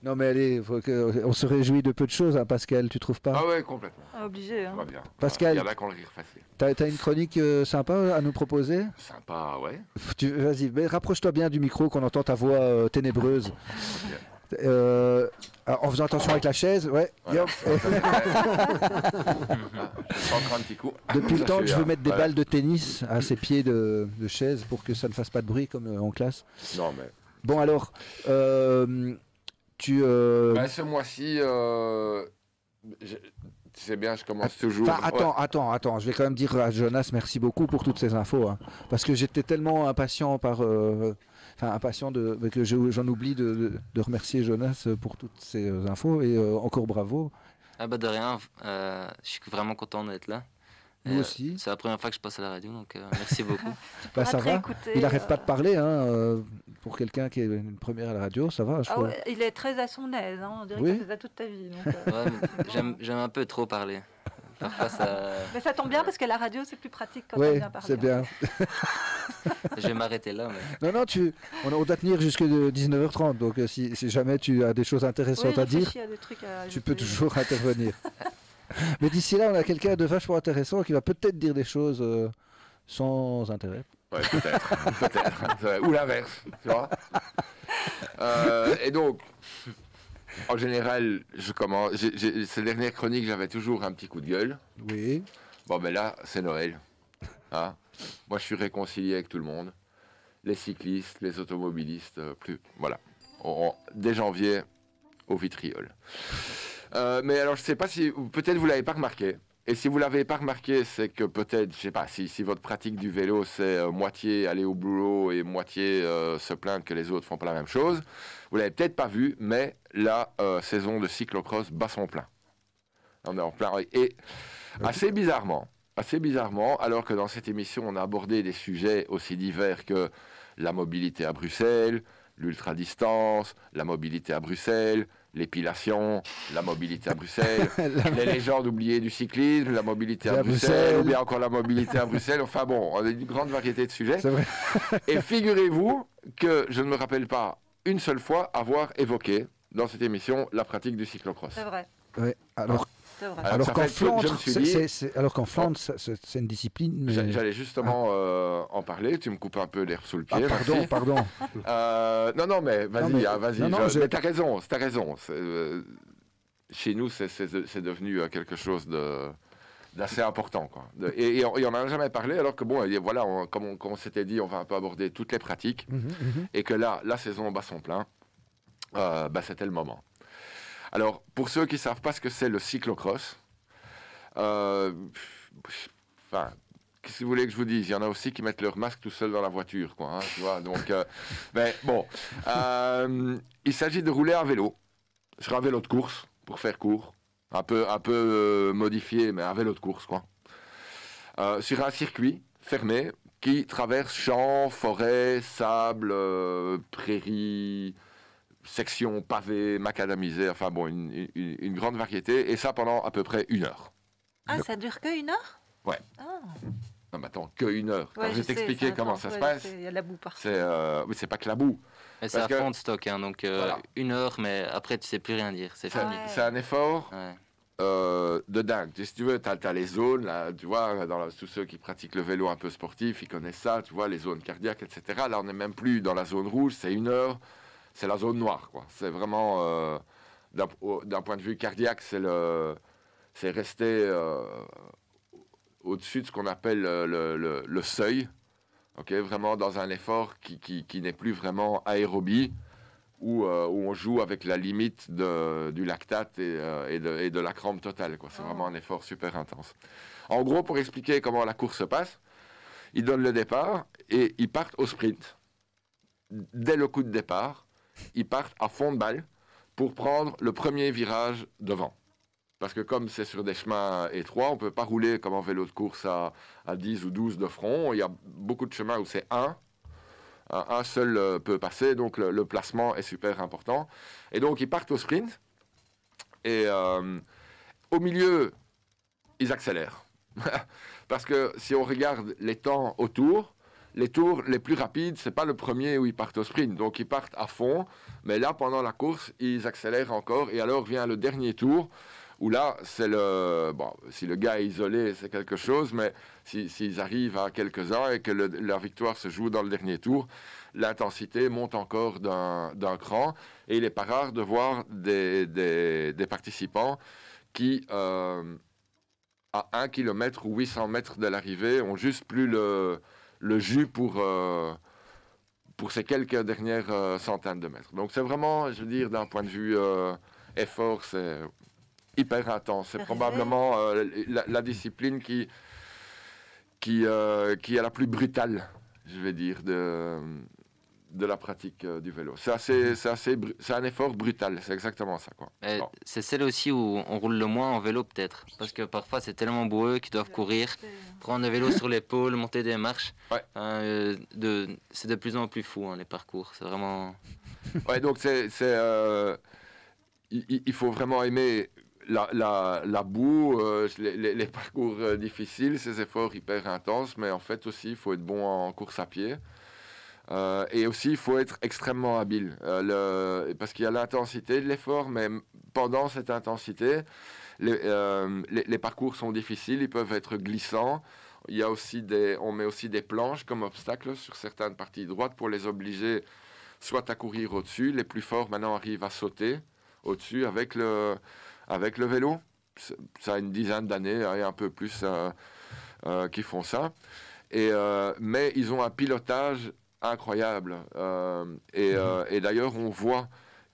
Non, mais allez, faut que- on se réjouit de peu de choses, hein, Pascal, tu trouves pas? Ah ouais, complètement. Ah, Obligé. Ça Hein. va bien. Pascal. Il y en a qui ont le rire facile. T'as as une chronique euh, sympa à nous proposer? Sympa, ouais. Vas-y, mais rapproche-toi bien du micro qu'on entend ta voix euh, ténébreuse. Euh, ah, en faisant attention avec la chaise, ouais. Voilà. Yop. Ah, je sens encore un petit coup. Depuis le temps que je veux mettre des Voilà. balles de tennis à ses pieds de, de chaise pour que ça ne fasse pas de bruit comme euh, en classe. Non, mais. Bon alors, euh, tu... euh, Bah, ce mois-ci, euh, je- tu sais bien, je commence toujours. Enfin, attends, attends, attends, je vais quand même dire à Jonas merci beaucoup pour toutes ces infos. hein. parce que j'étais tellement impatient par. euh, Enfin, impatient de, que je- j'en oublie de, de- de remercier Jonas pour toutes ces euh, infos et euh, encore bravo. Ah bah de rien, euh, je suis vraiment content d'être là. Nous euh, aussi. C'est la première fois que je passe à la radio, donc euh, merci beaucoup. Bah, ça va. Il n'arrête euh, pas de parler. Hein, euh, pour quelqu'un qui est une première à la radio, ça va, je Ah ouais, il est très à son aise, hein. on dirait Oui. fait ça toute ta vie. donc, euh. Ouais, j'aime un peu trop parler. Parfois, ça... Mais ça tombe bien parce que la radio c'est plus pratique quand on Oui, vient parler. c'est bien. je vais m'arrêter là. Mais... Non, non, tu, on, on doit tenir jusque de 19h30. Donc, euh, si, si jamais tu as des choses intéressantes Oui, à dire, réfléchis à des trucs à tu peux toujours intervenir. Mais d'ici là, on a quelqu'un de vachement intéressant qui va peut-être dire des choses euh, sans intérêt. Ouais, peut-être, peut-être. C'est vrai. Ou l'inverse, tu vois. Euh, et donc, en général, je commence. ces dernières chroniques, j'avais toujours un petit coup de gueule. Oui. Bon, ben là, c'est Noël. Hein Moi, je suis réconcilié avec tout le monde. Les cyclistes, les automobilistes, euh, plus. Voilà. On- on- dès janvier, au vitriol. Euh, mais alors, je ne sais pas si. Peut-être vous ne l'avez pas remarqué. Et si vous ne l'avez pas remarqué, c'est que peut-être, je sais pas, si, si votre pratique du vélo, c'est euh, moitié aller au boulot et moitié euh, se plaindre que les autres font pas la même chose, vous l'avez peut-être pas vu, mais la euh, saison de cyclocross bat son plein. On est en plein. Et assez bizarrement, assez bizarrement, alors que dans cette émission, on a abordé des sujets aussi divers que la mobilité à Bruxelles, l'ultra-distance, la mobilité à Bruxelles, l'épilation, la mobilité à Bruxelles, les légendes oubliées du cyclisme, la mobilité à, À Bruxelles, Bruxelles. ou bien encore la mobilité à Bruxelles. Enfin bon, on a une grande variété de sujets. Et figurez-vous que je ne me rappelle pas une seule fois avoir évoqué dans cette émission la pratique du cyclocross. C'est vrai. Ouais, alors, qu'en Flandre, c'est- Flandre, une discipline. mais- J'allais justement euh, en parler. Tu me coupes un peu l'herbe sous le pied. Ah, pardon, merci. pardon. Euh, non, non, mais vas-y, mais- hein, vas-y. non, non, je- t'as raison, t'as raison. Euh, chez nous, c'est- devenu euh, quelque chose de d'assez important. Quoi. Et, et on n'en a jamais parlé, alors que bon, et voilà, on- comme on, s'était dit, on va un peu aborder toutes les pratiques, Mhm, mhm. et que là, la saison bat son plein, euh, bah, c'était le moment. Alors, pour ceux qui ne savent pas ce que c'est le cyclocross, euh, enfin, qu'est-ce que vous voulez que je vous dise? Il y en a aussi qui mettent leur masque tout seul dans la voiture, quoi. hein, tu vois, donc, euh, mais bon, euh, il s'agit de rouler à vélo, sur un vélo de course, pour faire court, un peu, un peu euh, modifié, mais un vélo de course, quoi. Euh, sur un circuit fermé qui traverse champs, forêts, sable, euh, prairies, sections pavées, macadamisées, enfin bon, une, une- une grande variété, et ça pendant à peu près une heure. Ah, ça dure que une heure? Ouais. Ah. Non, mais attends, que une heure. Ouais, je vais t'expliquer comment ça se passe. c'est- Il y a de la boue partout. C'est euh, oui, c'est pas que la boue. Et c'est à que- fond de stock, hein, donc euh, Voilà. une heure, mais après tu sais plus rien dire, c'est c'est un effort Ouais. euh, de dingue. Si tu veux, tu as, les zones, là, tu vois, dans la- tous ceux qui pratiquent le vélo un peu sportif, ils connaissent ça, tu vois, les zones cardiaques, etc. Là, on n'est même plus dans la zone rouge, c'est une heure, c'est la zone noire, quoi. C'est vraiment, euh, d'un point de vue cardiaque, c'est le, c'est rester euh, au-dessus de ce qu'on appelle le, le- le- le seuil, ok, vraiment dans un effort qui, qui- qui n'est plus vraiment aérobie, où, euh, où on joue avec la limite de- du lactate et, euh, et de, et de la crampe totale. quoi. C'est vraiment un effort super intense. En gros, pour expliquer comment la course se passe, ils donnent le départ et ils partent au sprint. Dès le coup de départ, ils partent à fond de balle pour prendre le premier virage devant. Parce que comme c'est sur des chemins étroits, on ne peut pas rouler comme en vélo de course à, à 10 ou 12 de front. Il y a beaucoup de chemins où c'est 1. Un, un seul euh, peut passer, donc le, le placement est super important. Et donc ils partent au sprint. Et euh, au milieu, ils accélèrent. Parce que si on regarde les temps autour, les tours les plus rapides, c'est pas le premier où ils partent au sprint. Donc ils partent à fond, mais là pendant la course, ils accélèrent encore et alors vient le dernier tour où là c'est le bon, si le gars est isolé, c'est quelque chose, mais si- s'ils arrivent à quelques-uns et que le- la victoire se joue dans le dernier tour, l'intensité monte encore d'un cran et il n'est pas rare de voir des, des- participants qui euh, à 1 km ou 800 mètres de l'arrivée ont juste plus le, le jus pour, euh, pour ces quelques dernières euh, centaines de mètres. Donc c'est vraiment, je veux dire, d'un point de vue effort, c'est hyper intense. C'est probablement euh, la, la discipline qui, qui, euh, qui est la plus brutale, je vais dire, de, de la pratique euh, du vélo. C'est assez, c'est assez, bru- c'est un effort brutal, c'est exactement ça. Quoi. Et Bon. C'est celle aussi où on roule le moins en vélo peut-être. Parce que parfois c'est tellement boueux qu'ils doivent courir, prendre le vélo sur l'épaule, monter des marches. Ouais. Euh, de, c'est de plus en plus fou hein, les parcours. C'est vraiment... Ouais, donc c'est, c'est, euh, il, il- il faut vraiment aimer la, la, la boue, euh, les, parcours euh, difficiles, ces efforts hyper intenses, mais en fait aussi, il faut être bon en course à pied. Euh, et aussi, il faut être extrêmement habile, le- parce qu'il y a l'intensité de l'effort, mais pendant cette intensité, les, les- les parcours sont difficiles, ils peuvent être glissants. Il y a aussi des, on met aussi des planches comme obstacle sur certaines parties droites pour les obliger soit à courir au-dessus. Les plus forts maintenant arrivent à sauter au-dessus avec le, avec le vélo. Ça a une dizaine d'années hein, et un peu plus euh, euh, qui font ça. Et, euh, mais ils ont un pilotage incroyable. Euh, et et d'ailleurs, on voit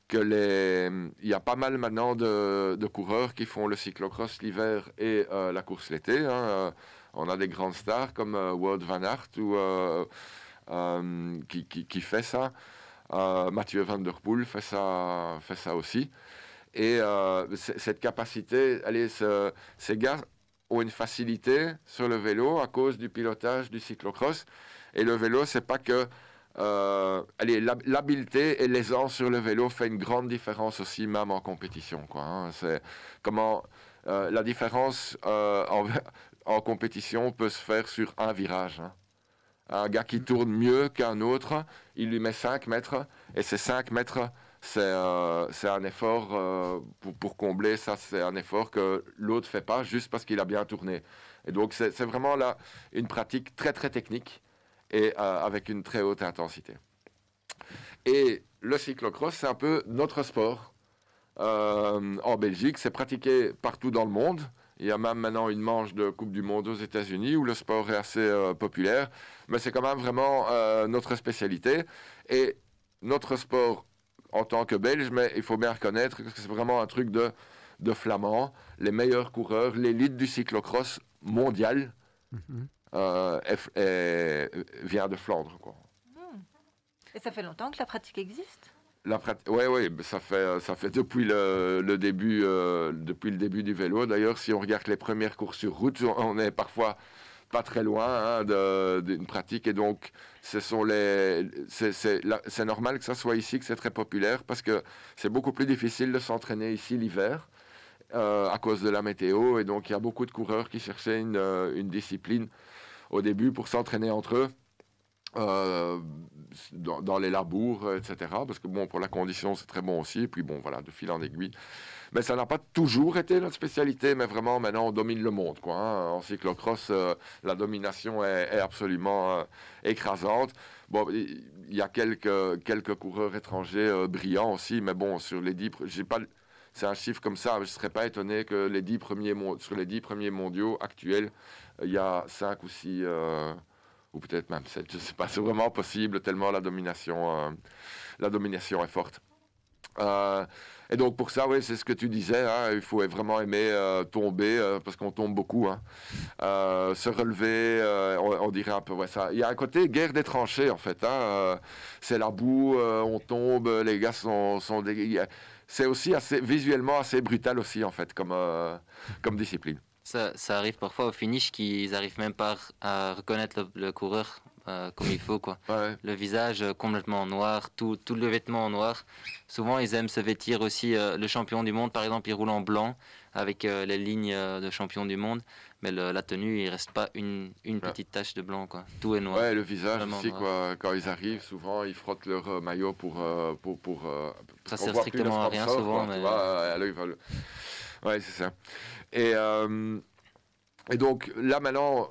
que les, il y a pas mal maintenant de, de coureurs qui font le cyclocross l'hiver et euh, la course l'été. hein. Euh, on a des grandes stars comme euh, Wout van Aert ou, qui, qui, qui fait ça. Mathieu Van Der Poel fait ça, fait ça aussi. Et euh, cette capacité, allez, ce- ces gars ont une facilité sur le vélo à cause du pilotage du cyclocross. Et le vélo, c'est pas que. euh, allez, l'hab- l'habileté et l'aisance sur le vélo fait une grande différence aussi, même en compétition. Quoi, hein. C'est comment euh, la différence euh, en, en compétition peut se faire sur un virage. hein. Un gars qui tourne mieux qu'un autre, il lui met 5 mètres, et ces 5 mètres, c'est euh, un effort euh, pour, pour combler ça, c'est un effort que l'autre fait pas juste parce qu'il a bien tourné. Et donc c'est vraiment là une pratique très très technique et euh, avec une très haute intensité. Et le cyclocross, c'est un peu notre sport. Euh, en Belgique, c'est pratiqué partout dans le monde. Il y a même maintenant une manche de Coupe du Monde aux États-Unis où le sport est assez populaire. Mais c'est quand même vraiment notre spécialité. Et notre sport en tant que Belge, mais il faut bien reconnaître que c'est vraiment un truc de, de flamands. Les meilleurs coureurs, l'élite du cyclocross mondial euh, est- est- vient de Flandre. Quoi. Et ça fait longtemps que la pratique existe? La prat- ouais, ouais, ben, ça fait ça fait depuis le, le début euh, depuis le début du vélo. D'ailleurs, si on regarde les premières courses sur route, on- on est parfois pas très loin hein, d'une pratique. Et donc ce c'est normal que ça soit ici que c'est très populaire parce que c'est beaucoup plus difficile de s'entraîner ici l'hiver euh, à cause de la météo. Et donc il y a beaucoup de coureurs qui cherchaient une, euh, une discipline au début pour s'entraîner entre eux euh, dans, les labours, euh, etc. Parce que bon, pour la condition, c'est très bon aussi. Et puis bon, voilà, de fil en aiguille. Mais ça n'a pas toujours été notre spécialité, mais vraiment maintenant on domine le monde. Quoi, hein. En cyclocross, euh, la domination est, absolument écrasante. Bon, il y a quelques, quelques coureurs étrangers brillants aussi, mais bon, sur les dix, pr- j'ai pas, c'est un chiffre comme ça, je ne serais pas étonné que les dix premiers mon- sur les dix premiers mondiaux actuels, il y a cinq ou six, ou peut-être même je ne sais pas, c'est vraiment possible tellement la domination, euh, la domination est forte. Euh, et donc pour ça, oui, c'est ce que tu disais, hein, il faut vraiment aimer euh, tomber, parce qu'on tombe beaucoup, hein. Se relever, on, dirait un peu ouais, ça. Il y a un côté guerre des tranchées en fait, hein, c'est la boue, on tombe, les gars sont... sont C'est aussi visuellement assez brutal aussi en fait comme discipline. Ça, ça arrive parfois au finish qu'ils n'arrivent même pas à reconnaître le, le coureur euh, comme il faut. Quoi. Le visage euh, complètement en noir, tout, tout le vêtement en noir. Souvent, ils aiment se vêtir aussi. euh, le champion du monde, par exemple, il roule en blanc avec euh, les lignes de champion du monde. Mais le- la tenue, il reste pas une, une petite tache de blanc. Quoi. Tout est noir. Ouais, le visage aussi, quoi. Quand ils arrivent, souvent, ils frottent leur maillot pour. pour, pour Ça sert strictement à rien, souvent, quoi, mais- vois, Ouais, c'est ça. Et, euh, et donc, là, maintenant,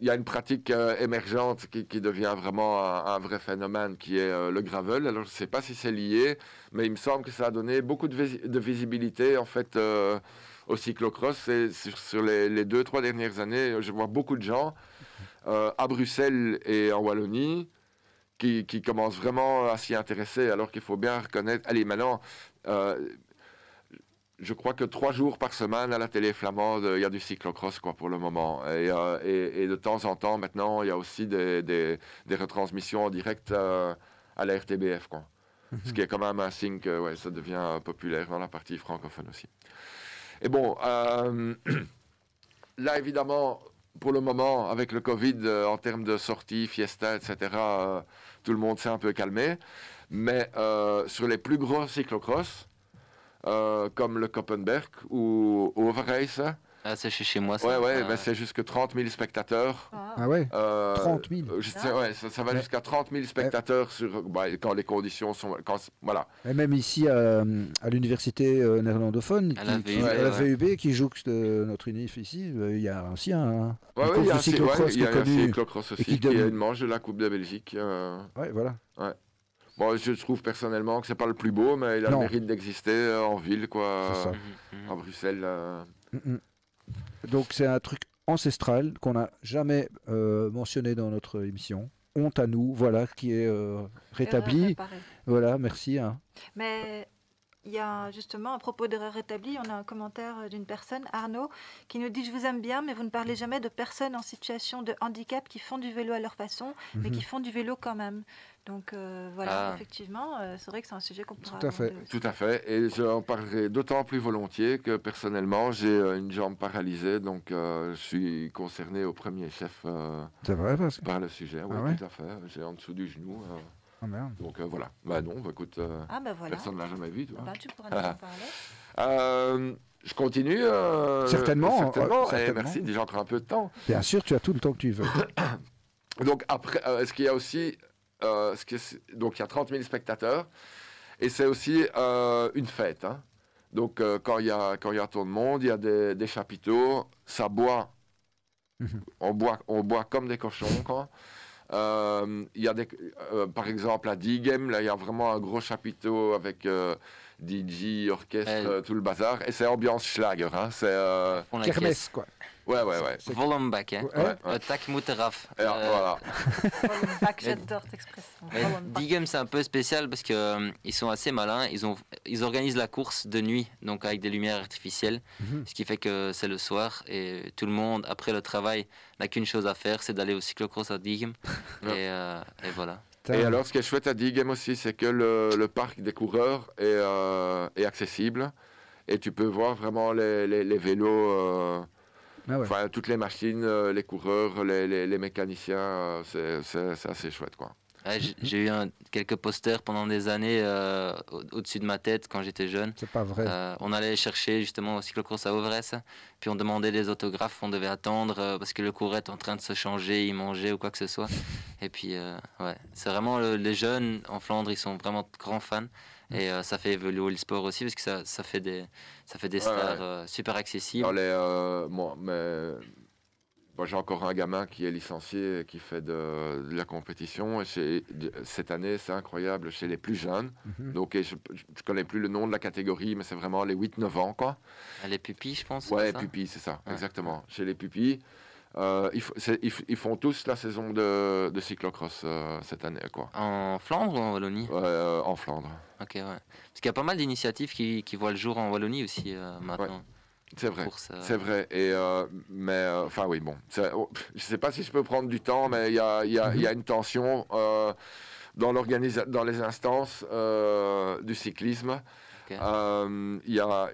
il y a une pratique euh, émergente qui, qui devient vraiment un, vrai phénomène, qui est euh, le gravel. Alors, je ne sais pas si c'est lié, mais il me semble que ça a donné beaucoup de, visi- de visibilité, en fait, au cyclocross. Et sur, les, les deux, trois dernières années, je vois beaucoup de gens à Bruxelles et en Wallonie qui, qui commencent vraiment à s'y intéresser, alors qu'il faut bien reconnaître... Allez, maintenant... euh, je crois que trois jours par semaine à la télé flamande, il y a du cyclocross quoi, pour le moment. Et, euh, et- et de temps en temps, maintenant, il y a aussi des, des- des retransmissions en direct euh, à la RTBF. Quoi. Ce qui est quand même un signe que ouais, ça devient populaire dans la partie francophone aussi. Et bon, euh, là, évidemment, pour le moment, avec le Covid, euh, en termes de sorties, fiesta, etc., euh, tout le monde s'est un peu calmé. Mais euh, sur les plus gros cyclocross, euh, comme le Koppenberg ou Overijse. Ah, c'est chez, chez moi, ça. Ouais, ouais, Ah. ben, c'est jusque 30 000 spectateurs. Ah ouais? Euh, 30 000. euh, je sais, ouais, ça, ça va Ouais. jusqu'à 30 000 spectateurs sur, bah, quand les conditions sont. Quand, voilà. Et même ici à, à l'université euh, néerlandophone, À la qui- qui- VUB, à la ouais. VUB, qui joue euh, notre unif ici, euh, il y a aussi un, Ouais, course il y a un cy- cyclocross ouais, il y a qui un cyclocross aussi, qui qui donne- une manche de la Coupe de Belgique. euh, Ouais, voilà. Ouais. Bon, je trouve personnellement que c'est pas le plus beau, mais il a Non. le mérite d'exister euh, en ville, quoi. Ça. À Bruxelles. euh. Mm, mm. Donc c'est un truc ancestral qu'on n'a jamais euh, mentionné dans notre émission. Honte à nous, voilà, qui est euh, rétabli. Voilà, merci. hein. Mais il y a justement, à propos d'erreurs rétablies, on a un commentaire d'une personne, Arnaud, qui nous dit Je vous aime bien, mais vous ne parlez jamais de personnes en situation de handicap qui font du vélo à leur façon, mais Mhm. qui font du vélo quand même. Donc euh, voilà, Ah. effectivement, euh, c'est vrai que c'est un sujet qu'on pourra. Tout à fait. Tout à fait. Et j'en parlerai d'autant plus volontiers que personnellement, j'ai euh, une jambe paralysée, donc euh, je suis concerné au premier chef euh, C'est vrai parce que. par le sujet. Oui, Ah ouais tout à fait. J'ai en dessous du genou. euh, Ah merde. donc euh, voilà. Bah non, bah, écoute, euh, Ah ben voilà. personne ne l'a jamais vu. Tu vois. Ben, tu pourras nous en parler. Euh, je continue. euh, Certainement, certainement. euh, Eh, certainement. merci, déjà encore un peu de temps. Bien sûr, tu as tout le temps que tu veux. Donc après, euh, est-ce qu'il y a aussi, euh, ce qui est- donc il y a 30 000 spectateurs et c'est aussi euh, une fête. hein. Donc euh, quand il y a quand il y a tant de monde, il y a des, des chapiteaux, ça boit, on boit on boit comme des cochons quoi. Euh, Il y a des, euh, par exemple à Diegem, là il y a vraiment un gros chapiteau avec euh, DJ, orchestre, tout le bazar et c'est ambiance schlager. Hein. C'est euh, Kermesse, quoi. Ouais ouais ouais. Vollenbak, hein. Ouais, Euh, voilà. Vollenbak, j'adore cette expression. Diegem, c'est un peu spécial parce que euh, ils sont assez malins. Ils, ont, ils organisent la course de nuit, donc avec des lumières artificielles, Mhm. ce qui fait que c'est le soir et tout le monde, après le travail, n'a qu'une chose à faire, c'est d'aller au cyclocross à Diegem. et, euh, et voilà. Et alors, ce qui est chouette à Diegem aussi, c'est que le, le parc des coureurs est, euh, est accessible. Et tu peux voir vraiment les, les- les vélos, euh, Ah ouais. enfin, toutes les machines, euh, les coureurs, les, les- les mécaniciens. euh, c'est- c'est c'est assez chouette, quoi. Ouais, J'ai eu un- quelques posters pendant des années euh, au- au-dessus de ma tête quand j'étais jeune. C'est pas vrai. Euh, on allait chercher justement au cyclocross à Ovresse, puis on demandait des autographes, on devait attendre euh, parce que le coureur est en train de se changer, il mangeait ou quoi que ce soit. Et puis, euh, ouais, c'est vraiment le- les jeunes en Flandre, ils sont vraiment de grands fans. Et euh, ça fait évoluer le sport aussi parce que ça, ça fait des, ça fait des Ouais, stars ouais. euh, super accessibles. Dans les, euh, moi, mais, moi, j'ai encore un gamin qui est licencié et qui fait de, de la compétition. Et chez- cette année, c'est incroyable chez les plus jeunes. Mhm. Donc, et je ne connais plus le nom de la catégorie, mais c'est vraiment les 8-9 ans, quoi. Les pupilles, je pense. Ouais, ça pupilles, c'est ça, Ouais. exactement. Chez les pupilles, euh, ils, font tous la saison de, de cyclocross euh, cette année, quoi. En Flandre ou en Wallonie? Ouais, euh, en Flandre. Ok, ouais. Parce qu'il y a pas mal d'initiatives qui, qui voient le jour en Wallonie aussi maintenant. C'est vrai. C'est vrai. Et mais enfin oui, bon. oh, je sais pas si je peux prendre du temps, mais il y a, il y a- il y a une tension dans les instances du cyclisme. Il y a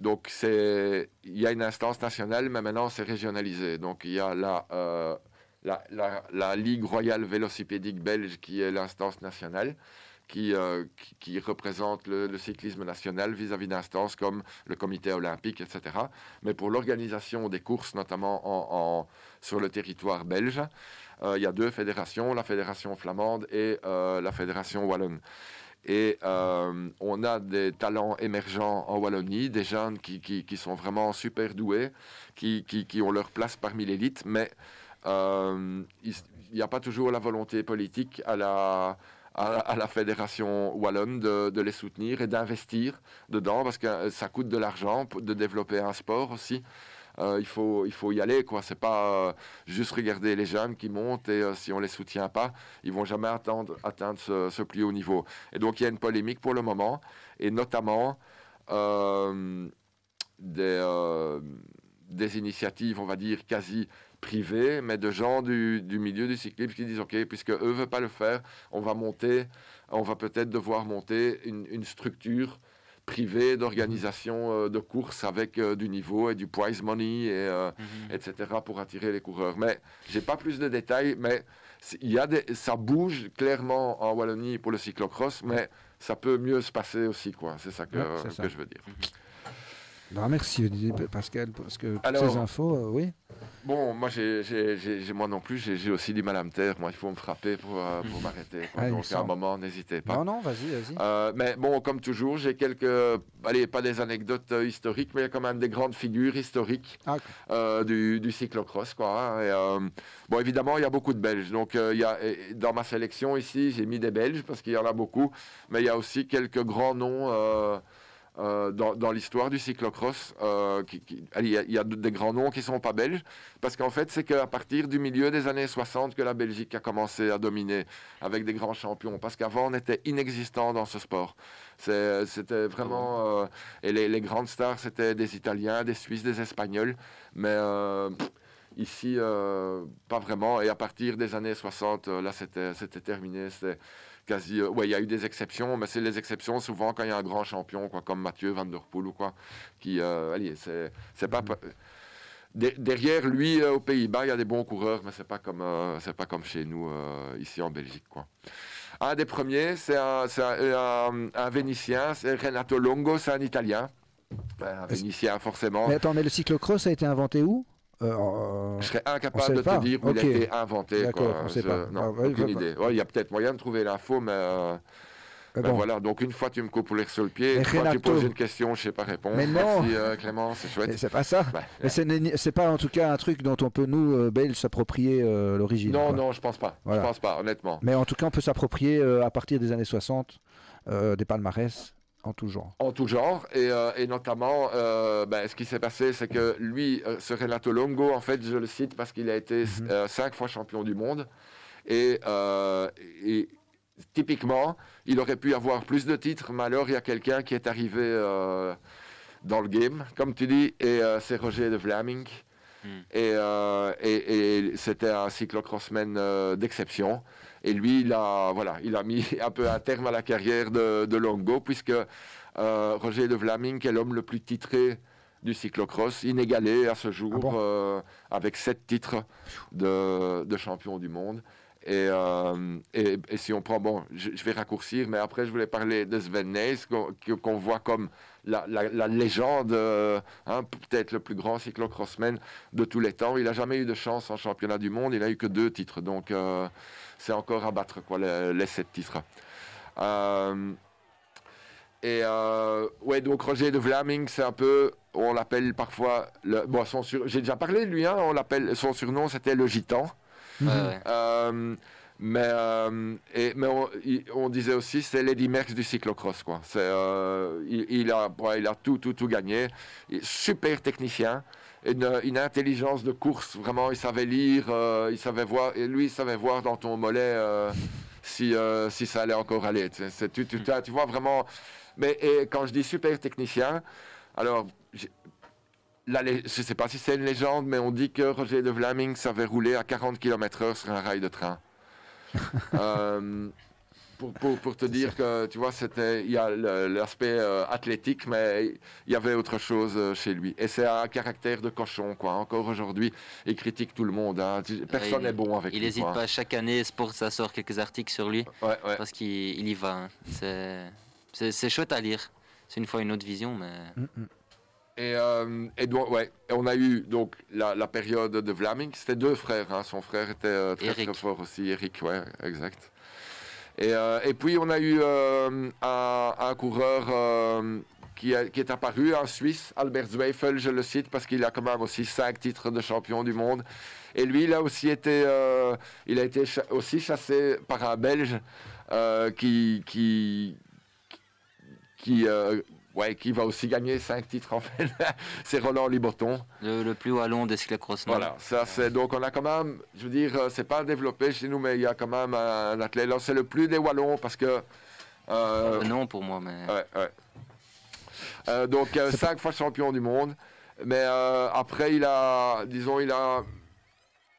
donc il y a une instance nationale, mais maintenant c'est régionalisé. Donc il y a la euh, la, la, Ligue royale vélocipédique belge qui est l'instance nationale. Qui, euh, qui, représente le, cyclisme national vis-à-vis d'instances comme le comité olympique, etc. Mais pour l'organisation des courses, notamment en, en- sur le territoire belge, euh, il y a deux fédérations, la fédération flamande et la fédération wallonne. Et euh, on a des talents émergents en Wallonie, des jeunes qui, qui- sont vraiment super doués, qui, qui- ont leur place parmi l'élite, mais euh, il n'y a pas toujours la volonté politique à la, à, la fédération wallonne de, les soutenir et d'investir dedans, parce que euh, ça coûte de l'argent de développer un sport aussi. Euh, il, faut, il faut y aller, quoi. C'est pas euh, juste regarder les jeunes qui montent et euh, si on les soutient pas, ils vont jamais atteindre, atteindre ce, plus haut niveau. Et donc il y a une polémique pour le moment, et notamment des, des initiatives, on va dire, quasi privées, mais de gens du, du milieu du cyclisme qui disent, OK, puisque eux ne veulent pas le faire, on va monter, on va peut-être devoir monter une, une structure privée d'organisation euh, de courses avec euh, du niveau et du prize money, et, euh, mhm. etc., pour attirer les coureurs. Mais j'ai pas plus de détails, mais il y a des, ça bouge clairement en Wallonie pour le cyclocross, mais ça peut mieux se passer aussi, quoi. C'est ça que, Ouais, c'est ça. que je veux dire. Non, merci Olivier, Pascal, parce que toutes ces infos, euh, oui. Bon, moi, j'ai, moi non plus, j'ai, aussi du mal à me taire. Moi, il faut me frapper pour, euh, pour m'arrêter. Ah, Donc, à un moment, n'hésitez pas. Non, non, vas-y, vas-y. Euh, mais bon, comme toujours, j'ai quelques, allez, pas des anecdotes euh, historiques, mais il y a quand même des grandes figures historiques Ah, euh, du, du cyclocross, quoi. hein. Et, euh, bon, évidemment, il y a beaucoup de Belges. Donc, euh, il y a, dans ma sélection ici, j'ai mis des Belges parce qu'il y en a beaucoup, mais il y a aussi quelques grands noms. Euh, dans, l'histoire du cyclocross. euh, Il y, a- des grands noms qui ne sont pas belges, parce qu'en fait, c'est qu'à partir du milieu des années 60 que la Belgique a commencé à dominer avec des grands champions, parce qu'avant, on était inexistant dans ce sport. C'était vraiment... euh, et les, grandes stars, c'était des Italiens, des Suisses, des Espagnols, mais... euh, Ici, pas vraiment. Et à partir des années 60, euh, là, c'était terminé. Quasi. euh, ouais, il y a eu des exceptions, mais c'est les exceptions souvent quand il y a un grand champion, quoi, comme Mathieu Van Der Poel ou quoi, qui. euh, allez, c'est c'est pas. De- derrière lui, euh, aux Pays-Bas, il y a des bons coureurs, mais c'est pas comme euh, c'est pas comme chez nous euh, ici en Belgique, quoi. Un des premiers, c'est un, c'est un, un- Vénitien, c'est Renato Longo, c'est un Italien. Ouais, Un Vénitien, forcément. Mais attends, mais le cyclocross a été inventé où? Euh, Je serais incapable de pas. te dire où il a été inventé. D'accord, quoi. Je- pas. Non, Ah, ouais, aucune je- idée. Ouais, Il y a peut-être moyen de trouver l'info, mais, euh, ben bon. voilà. Donc une fois tu me coupes l'air sur le pied, une fois tu poses une question, je sais pas répondre. Mais non. Merci euh, Clément, c'est chouette. C'est pas ça. Ouais. Mais ce n'est- c'est pas en tout cas un truc dont on peut nous euh, Belges s'approprier euh, l'origine. Non, quoi. non, je pense pas. Voilà. Je pense pas, honnêtement. Mais en tout cas, on peut s'approprier euh, à partir des années 60 euh, des palmarès en tout genre. En tout genre, et, euh, et notamment, euh, ben, ce qui s'est passé, c'est que lui, euh, ce Renato Longo, en fait, je le cite parce qu'il a été Mhm. euh, cinq fois champion du monde, et, euh, et typiquement, il aurait pu avoir plus de titres, mais alors il y a quelqu'un qui est arrivé euh, dans le game, comme tu dis, et euh, c'est Roger de Vlaming. Hmm. Et, euh, et- et c'était un cyclocrossman euh, d'exception. Et lui, il a, voilà, il a mis un peu un terme à la carrière de, de Longo, puisque euh, Roger de Vlaming est l'homme le plus titré du cyclocross, inégalé à ce jour, Ah bon euh, avec sept titres de, de champion du monde. Et, euh, et, et si on prend, bon, je, je vais raccourcir, mais après je voulais parler de Sven Nys, qu'on voit comme la, la- la légende, euh, hein, peut-être le plus grand cyclocrossman de tous les temps. Il n'a jamais eu de chance en championnat du monde, il n'a eu que deux titres, donc c'est encore à battre quoi, les, les sept titres. Euh, et euh, ouais, donc Roger de Vlaming, c'est un peu, on l'appelle parfois, le, bon, son sur- j'ai déjà parlé de lui, hein, on l'appelle, son surnom c'était le gitan. Ouais. Euh, mais euh, et, mais on, disait aussi c'est Lady Merckx du cyclocross quoi. C'est euh, il, il a ouais, il a tout tout tout gagné. Super technicien, une, une intelligence de course vraiment. Il savait lire, euh, il savait voir et lui il savait voir dans ton mollet euh, si euh, si ça allait encore aller. Tu, vois vraiment. Mais et quand je dis super technicien, alors lé- je ne sais pas si c'est une légende, mais on dit que Roger de Vlaming savait rouler à 40 km/h sur un rail de train. Pour, pour- pour te dire que, tu vois, c'était, il y a l'aspect euh, athlétique, mais il y avait autre chose euh, chez lui. Et c'est un caractère de cochon, quoi. Encore aujourd'hui, il critique tout le monde. hein. Personne il- n'est bon avec Il lui. n'hésite quoi. pas, chaque année, Sport, ça sort quelques articles sur lui. Ouais, ouais. Parce qu'il il y va. hein. C'est- chouette à lire. C'est une fois une autre vision, mais. Mm, Et, euh, et donc, ouais, et on a eu donc la, la période de Vlaming. C'était deux frères. hein. Son frère était euh, très, très Eric. fort aussi, Eric, ouais, exact. Et, euh, et puis on a eu euh, un, coureur euh, qui, est apparu, un Suisse, Albert Zweifel, je le cite parce qu'il a quand même aussi cinq titres de champion du monde. Et lui, il a aussi été, il a été aussi chassé par un Belge qui, qui, qui, ouais, qui va aussi gagner cinq titres en fait. c'est Roland Liboton. Le, le plus wallon des cyclocross. Voilà, ça c'est donc on a quand même, je veux dire, euh, c'est pas développé chez nous, mais il y a quand même un, athlète. Là, c'est le plus des wallons parce que. euh, Euh, non pour moi, mais. Ouais, ouais. Euh, donc euh, cinq fois champion du monde, mais euh, après il a, disons, il a,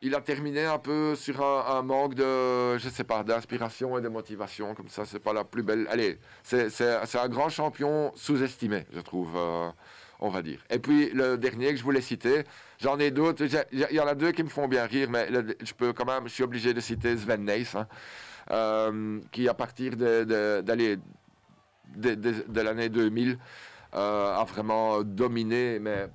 il a terminé un peu sur un, manque de, je sais pas, d'inspiration et de motivation. Comme ça, c'est pas la plus belle. Allez, c'est un grand champion sous-estimé, je trouve. euh, on va dire. Et puis le dernier que je voulais citer, j'en ai d'autres. Il y en a deux qui me font bien rire, mais je peux quand même, je suis obligé de citer Sven Nys, hein, euh, qui à partir de, l'année 2000 euh, a vraiment dominé, mais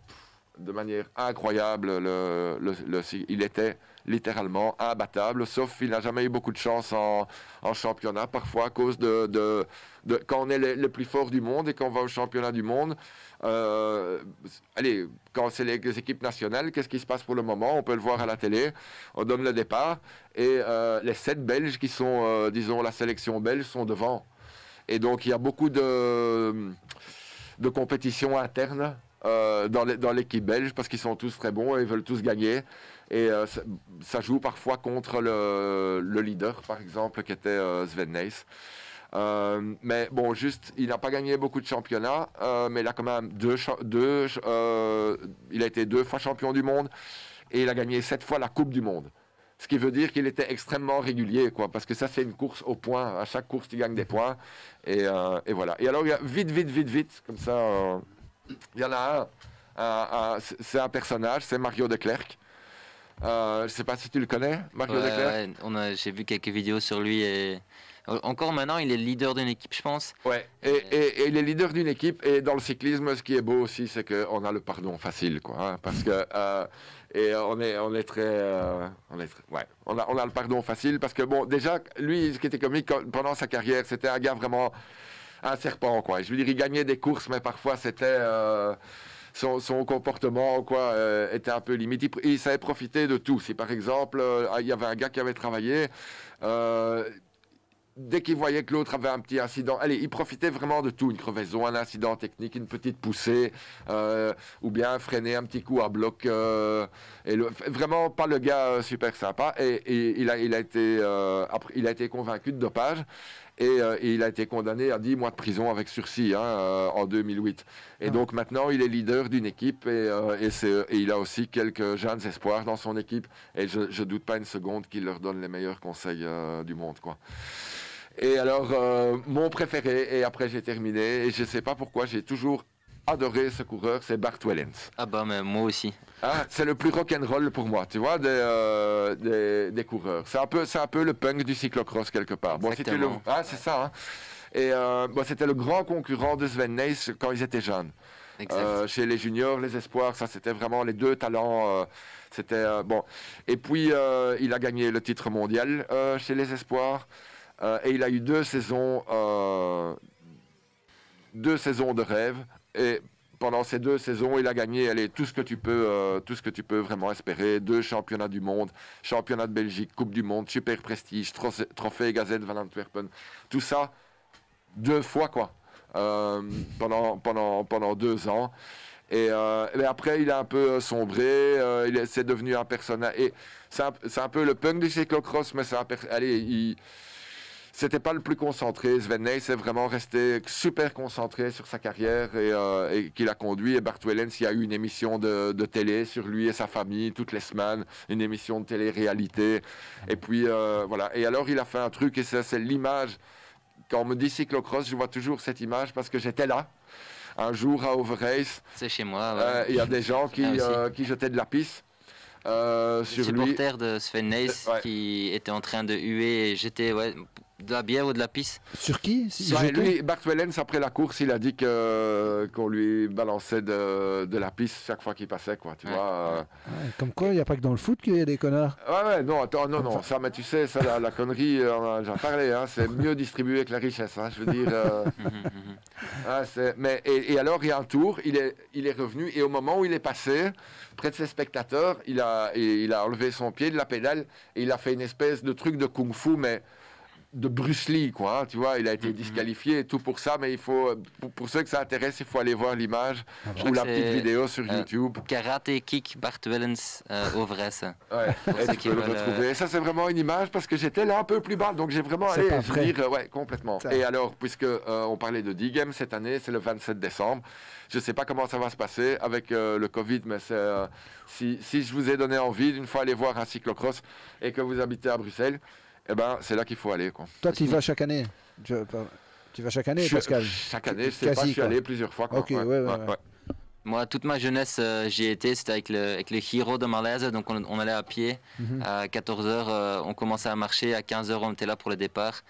de manière incroyable. Le, le- le- il était littéralement imbattable, sauf qu'il n'a jamais eu beaucoup de chance en, championnat, parfois à cause de, quand on est le, plus fort du monde et qu'on va au championnat du monde. euh, allez, quand c'est les, les équipes nationales, qu'est-ce qui se passe pour le moment? On peut le voir à la télé. On donne le départ et euh, les sept Belges qui sont, euh, disons, la sélection belge sont devant. Et donc il y a beaucoup de de compétition interne euh, dans l'équipe belge parce qu'ils sont tous très bons et ils veulent tous gagner. Et euh, ça, joue parfois contre le, le leader, par exemple, qui était euh, Sven Nys. Mais bon, juste, il n'a pas gagné beaucoup de championnats, mais il a quand même deux, deux il a été deux fois champion du monde et il a gagné sept fois la Coupe du Monde. Ce qui veut dire qu'il était extrêmement régulier, quoi, parce que ça, c'est une course au point. À chaque course, tu gagnes des points. Et, et voilà. Et alors, vite, vite, vite, vite, comme ça, il y en a un. c'est- un personnage, c'est Mario de Klerk. Euh, je ne sais pas si tu le connais, Mario Ouais, de Klerk. ouais, on a- j'ai vu quelques vidéos sur lui et encore maintenant, il est le leader d'une équipe, je pense. Ouais. Et, et- et il est leader d'une équipe. Et dans le cyclisme, ce qui est beau aussi, c'est qu'on a le pardon facile, quoi. hein, parce que euh, et on est, on est très, euh, on est très- ouais, on a, on a le pardon facile parce que bon, déjà, lui, ce qui était comique quand- pendant sa carrière, c'était un gars vraiment un serpent, quoi. Je veux dire, il gagnait des courses, mais parfois c'était euh, son, comportement, quoi, euh, était un peu limite. Il, savait profiter de tout. Si par exemple, euh, il y avait un gars qui avait travaillé. dès qu'il voyait que l'autre avait un petit incident, allez, il profitait vraiment de tout, une crevaison, un incident technique, une petite poussée, ou bien freiner un petit coup à bloc. et le- vraiment pas le gars super sympa. Et, et il a été convaincu de dopage. Et, euh, et il a été condamné à 10 mois de prison avec sursis hein, euh, en 2008. Et donc maintenant, il est leader d'une équipe et, euh, et, il a aussi quelques jeunes espoirs dans son équipe. Et je ne doute pas une seconde qu'il leur donne les meilleurs conseils du monde. Quoi. Et alors, mon préféré, et après j'ai terminé, et je ne sais pas pourquoi, j'ai toujours adoré ce coureur, c'est Bart Wellens. Ah bah, mais moi aussi. Ah, c'est le plus rock'n'roll pour moi, tu vois, des, euh, des, des coureurs. C'est un, peu, c'est un peu le punk du cyclocross quelque part. Bon, si tu le... Ah, c'est ça. hein. Et euh, bon, c'était le grand concurrent de Sven Nys quand ils étaient jeunes. Euh, chez les juniors, les espoirs, ça c'était vraiment les deux talents. euh, c'était euh, bon. Et puis il a gagné le titre mondial chez les espoirs et il a eu deux saisons, deux saisons de rêve. Et pendant ces deux saisons, il a gagné allez, tout ce que tu peux, euh, tout ce que tu peux vraiment espérer. Deux championnats du monde, championnat de Belgique, Coupe du Monde, super prestige, trophée, trophée Gazette Van Antwerpen, tout ça deux fois quoi. euh, pendant, pendant, pendant deux ans. Et, euh, après, il a un peu euh, sombré, il est- c'est devenu un personnage. C'est un, peu le punk du cyclocross, mais c'est un Allez, il. C'était pas le plus concentré. Sven Nys est vraiment resté super concentré sur sa carrière et, euh, et qu'il a conduit. Et Bart Wellens, il y a eu une émission de, de télé sur lui et sa famille toutes les semaines, une émission de télé-réalité. Et puis euh, voilà. Et alors, il a fait un truc et ça, c'est l'image quand on me dit cyclocross, je vois toujours cette image parce que j'étais là un jour à Overrace. C'est chez moi. ouais. Euh, Il y a des gens qui, Ah, euh, qui jetaient de la pisse euh, sur lui. supporter de Sven Nys Ouais. qui était en train de huer et j'étais ouais, de la bière ou de la pisse. Sur qui? Si, Ouais, lui, Bart Wellens, après la course, il a dit que qu'on lui balançait de, de la pisse chaque fois qu'il passait, quoi, tu Ouais. vois. euh. Ouais, Comme quoi, il n'y a pas que dans le foot qu'il y a des connards. Ouais, ouais, non, attends, non, non, ça, mais tu sais, ça, la, la connerie, euh, on en a déjà parlé, hein, c'est mieux distribué que la richesse, hein, je veux dire. euh, ah, c'est- mais, et, et alors, il y a un tour, il est, il est revenu, et au moment où il est passé, près de ses spectateurs, il a, et il a enlevé son pied de la pédale, et il a fait une espèce de truc de kung-fu, mais de Bruce Lee, quoi, hein, tu vois, il a été disqualifié et tout pour ça, mais il faut, pour, pour ceux que ça intéresse, il faut aller voir l'image Je ou crois la petite vidéo sur euh, YouTube. Karate Kick Bart Wellens euh, au vrai ça. Ouais, et tu peux le euh. Ça, c'est vraiment une image parce que j'étais là un peu plus bas, donc j'ai vraiment allé dire, euh, ouais, complètement. Ça. Et alors, puisque euh, on parlait de D-Game cette année, c'est le 27 décembre. Je ne sais pas comment ça va se passer avec euh, le Covid, mais c'est, euh, si, si je vous ai donné envie d'une fois aller voir un cyclocross et que vous habitez à Bruxelles, eh ben, c'est là qu'il faut aller. Quoi. Toi, tu y vas chaque année tu, vas pas- tu vas chaque année, Je Pascal chaque année, je sais pas, je suis allé plusieurs fois. Quoi. Ok, ouais, ouais, ouais. Moi, toute ma jeunesse, euh, j'y étais, c'était avec le, avec le Hero de Malaise, donc on, on allait à pied. Mhm. À 14h, on commençait à marcher, à 15h, on était là pour le départ.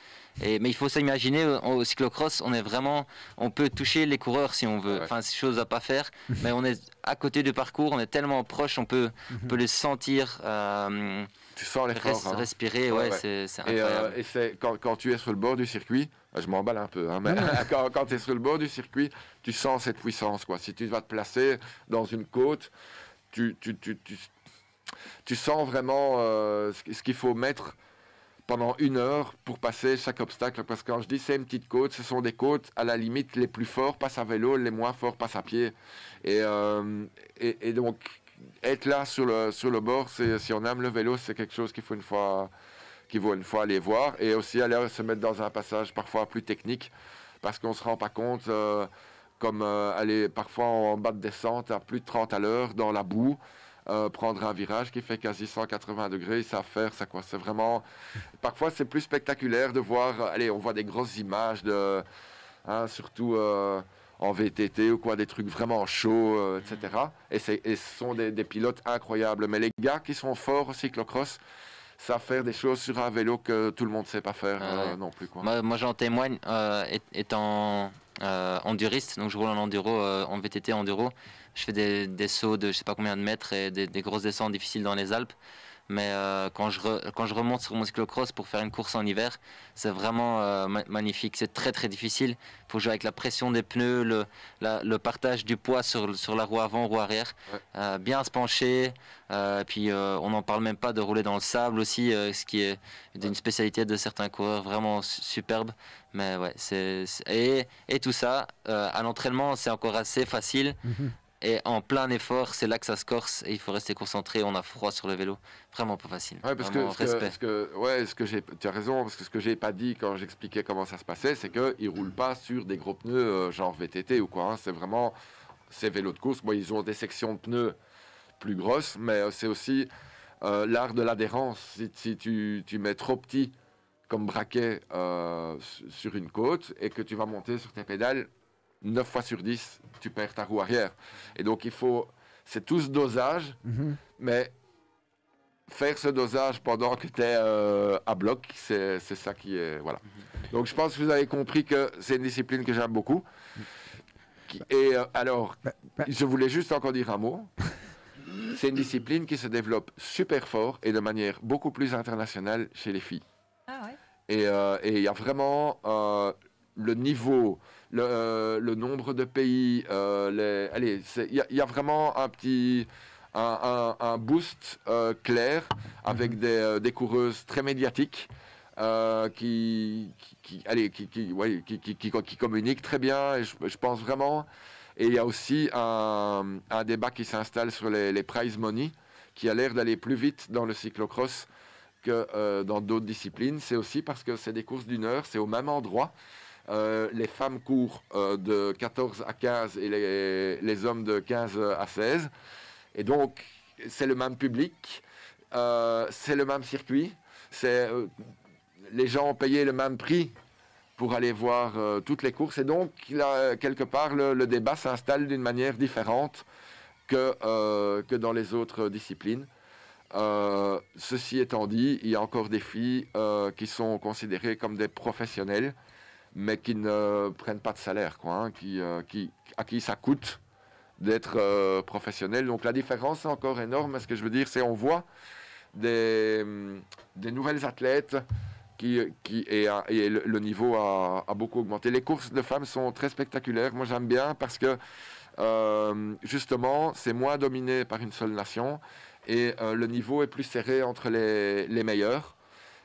Et, mais il faut s'imaginer, euh, au cyclocross, on est vraiment, on peut toucher les coureurs si on veut. Ouais. Enfin, c'est chose à pas faire, mais on est à côté du parcours, on est tellement proche, on peut, on peut les sentir, euh, Tu sens l'effort. res- hein. respirer, Ouais, c'est Et, euh, et c'est quand, quand tu es sur le bord du circuit, euh, je m'emballe un peu, hein, mais quand, quand tu es sur le bord du circuit, tu sens cette puissance. Quoi. Si tu vas te placer dans une côte, tu, tu, tu, tu, tu sens vraiment euh, ce, ce qu'il faut mettre pendant une heure pour passer chaque obstacle. Parce que quand je dis c'est une petite côte, ce sont des côtes à la limite les plus forts passent à vélo, les moins forts passent à pied. Et, euh, et, et donc être là sur le, sur le bord, si on aime le vélo, c'est quelque chose qu'il faut une fois qu'il vaut une fois aller voir et aussi aller se mettre dans un passage parfois plus technique parce qu'on ne se rend pas compte euh, comme euh, aller parfois en bas de descente à plus de 30 à l'heure dans la boue euh, prendre un virage qui fait quasi 180 degrés, ça faire ça quoi. C'est vraiment. Parfois, c'est plus spectaculaire de voir. Allez, on voit des grosses images de, hein, surtout en VTT ou quoi, des trucs vraiment chauds, euh, etc. Et, c'est- et ce sont des, des pilotes incroyables. Mais les gars qui sont forts au cyclocross savent faire des choses sur un vélo que tout le monde ne sait pas faire euh, non plus quoi. Moi, moi, j'en témoigne, euh, étant enduriste, donc je roule en enduro, en VTT enduro. Je fais des, des sauts de je sais pas combien de mètres et des, des grosses descentes difficiles dans les Alpes. Mais euh, quand, je re- quand je remonte sur mon cyclocross pour faire une course en hiver, c'est vraiment euh, ma- magnifique. C'est très très difficile. Il faut jouer avec la pression des pneus, le, la- le partage du poids sur, sur la roue avant, roue arrière. Euh, bien se pencher. Puis on n'en parle même pas de rouler dans le sable aussi, ce qui est une spécialité de certains coureurs vraiment su- superbe. Mais ouais, c'est et, et tout ça à l'entraînement c'est encore assez facile. Et en plein effort, c'est là que ça se corse et il faut rester concentré. On a froid sur le vélo, vraiment pas facile. Ouais, parce que, ce respect. ouais, ce que j'ai, tu as raison, parce que ce que j'ai pas dit quand j'expliquais comment ça se passait, c'est qu'ils roulent pas sur des gros pneus euh, genre VTT ou quoi. hein. C'est vraiment ces vélos de course. Bon, ils ont des sections de pneus plus grosses, mais euh, c'est aussi euh, l'art de l'adhérence. Si, si tu, tu mets trop petit comme braquet su- sur une côte et que tu vas monter sur tes pédales, 9 fois sur 10, tu perds ta roue arrière. Et donc il faut, c'est tout ce dosage, Mhm. mais faire ce dosage pendant que tu es à bloc, c'est c'est ça qui est. Voilà. Donc je pense que vous avez compris que c'est une discipline que j'aime beaucoup. Et euh, alors, je voulais juste encore dire un mot. C'est une discipline qui se développe super fort et de manière beaucoup plus internationale chez les filles. Ah ouais. Et euh, et il y a vraiment euh, le niveau, le, euh, le nombre de pays, euh, les, allez, il y, a- il y a vraiment un petit, un, un- un boost euh, clair avec des, euh, des coureuses très médiatiques. qui, allez, qui, qui, ouais, communiquent très bien et je, je pense vraiment et il y a aussi un, un débat qui s'installe sur les, les prize money qui a l'air d'aller plus vite dans le cyclocross que euh, dans d'autres disciplines. C'est aussi parce que c'est des courses d'une heure, c'est au même endroit. Euh, les femmes courent euh, de 14 à 15 et les, hommes de 15 à 16. Et donc, c'est le même public, euh, c'est le même circuit. C'est, les gens ont payé le même prix pour aller voir toutes les courses. Et donc, quelque part, le, débat s'installe d'une manière différente que, que dans les autres disciplines. Ceci étant dit, il y a encore des filles qui sont considérées comme des professionnels, mais qui ne prennent pas de salaire, quoi, hein, qui, euh, qui, à qui ça coûte d'être euh, professionnel. Donc la différence est encore énorme. Ce que je veux dire, c'est on voit des, hum, des nouvelles athlètes qui, qui et, le, niveau a, a beaucoup augmenté. Les courses de femmes sont très spectaculaires. Moi, j'aime bien parce que euh, justement, c'est moins dominé par une seule nation et le niveau est plus serré entre les, les meilleurs.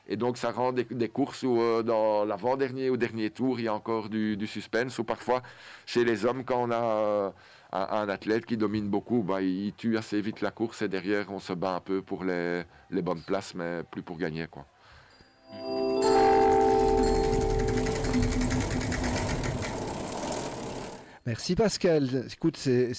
Et donc, ça rend des, courses où, euh, dans l'avant-dernier ou dernier tour, il y a encore du, suspense. Ou parfois, chez les hommes, quand on a euh, un, athlète qui domine beaucoup, bah, il tue assez vite la course et derrière, on se bat un peu pour les, les bonnes places, mais plus pour gagner. Quoi. Merci Pascal. Écoute, c'est-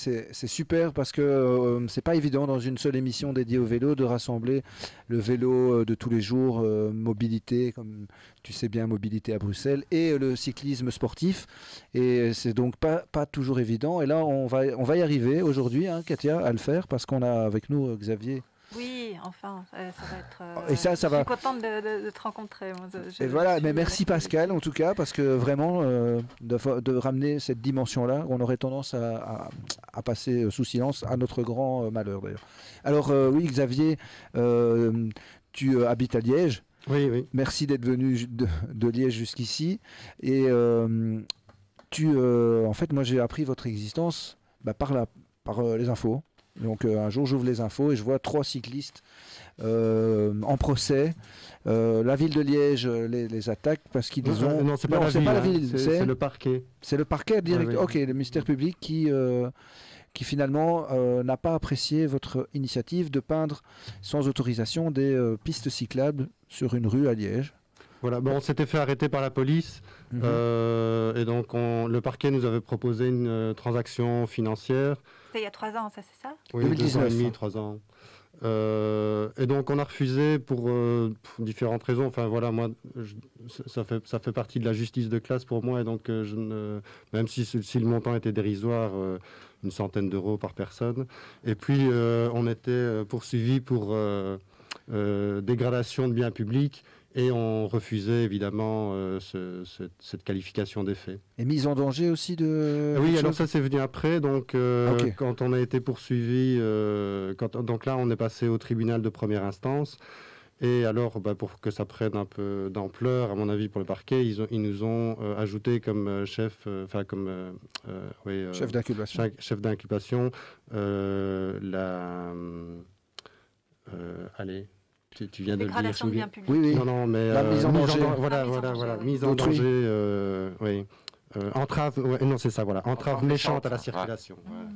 super parce que euh, c'est pas évident dans une seule émission dédiée au vélo de rassembler le vélo euh, de tous les jours, euh, mobilité, comme tu sais bien, mobilité à Bruxelles, et le cyclisme sportif. Et c'est donc pas, toujours évident. Et là, on va, y arriver aujourd'hui, hein, Katia, à le faire parce qu'on a avec nous Xavier. Oui, enfin, euh, ça va être. euh, Et ça, ça je va. suis contente de, de- de te rencontrer. moi, je- Et je voilà, suis- mais merci Pascal en tout cas, parce que vraiment, euh, de, ramener cette dimension-là, on aurait tendance à, à- à passer sous silence, à notre grand euh, malheur d'ailleurs. Alors euh, oui, Xavier, euh, tu euh, habites à Liège. Oui, oui. Merci d'être venu de, de Liège jusqu'ici. Et euh, tu, euh, en fait, moi j'ai appris votre existence bah, par, la, par euh, les infos. Donc euh, un jour, j'ouvre les infos et je vois trois cyclistes euh, en procès. Euh, la ville de Liège les, les attaque parce qu'ils Non, ont. euh, non, c'est pas la ville, hein. C'est- le parquet. C'est le parquet direct. Ouais. Ok, le ministère public qui, qui finalement n'a pas apprécié votre initiative de peindre sans autorisation des pistes cyclables sur une rue à Liège. Voilà, bon, on s'était fait arrêter par la police Mhm. et donc on- le parquet nous avait proposé une transaction financière. C'était il y a trois ans, ça c'est ça? Oui, deux ans 2019, et demi, trois ans. Euh, et donc on a refusé pour, euh, pour différentes raisons. Enfin voilà, moi, je- ça- fait ça fait partie de la justice de classe pour moi. Et donc euh, je ne, même si, si le montant était dérisoire, euh, une centaine d'euros par personne. Et puis euh, on était poursuivi pour euh, euh, dégradation de biens publics et on refusait évidemment euh, ce- cette, cette qualification des faits. Et mise en danger aussi de. Oui, alors ça c'est venu après. Donc euh, quand on a été poursuivi, euh, quand, donc là on est passé au tribunal de première instance. Et alors, bah, pour que ça prenne un peu d'ampleur, à mon avis, pour le parquet, ils, ont- ils nous ont ajouté comme chef, enfin comme oui, Chef d'inculpation. chef- d'inculpation, la, allez, tu, tu viens de le dire. De publics. Oui, oui. Non, non, mais La euh, mise en danger. dan- Ah, voilà, voilà, danger, voilà, mise en danger, euh, oui. Euh, entrave, ouais, non, c'est ça, voilà, entrave Entrave méchante à la circulation. voilà.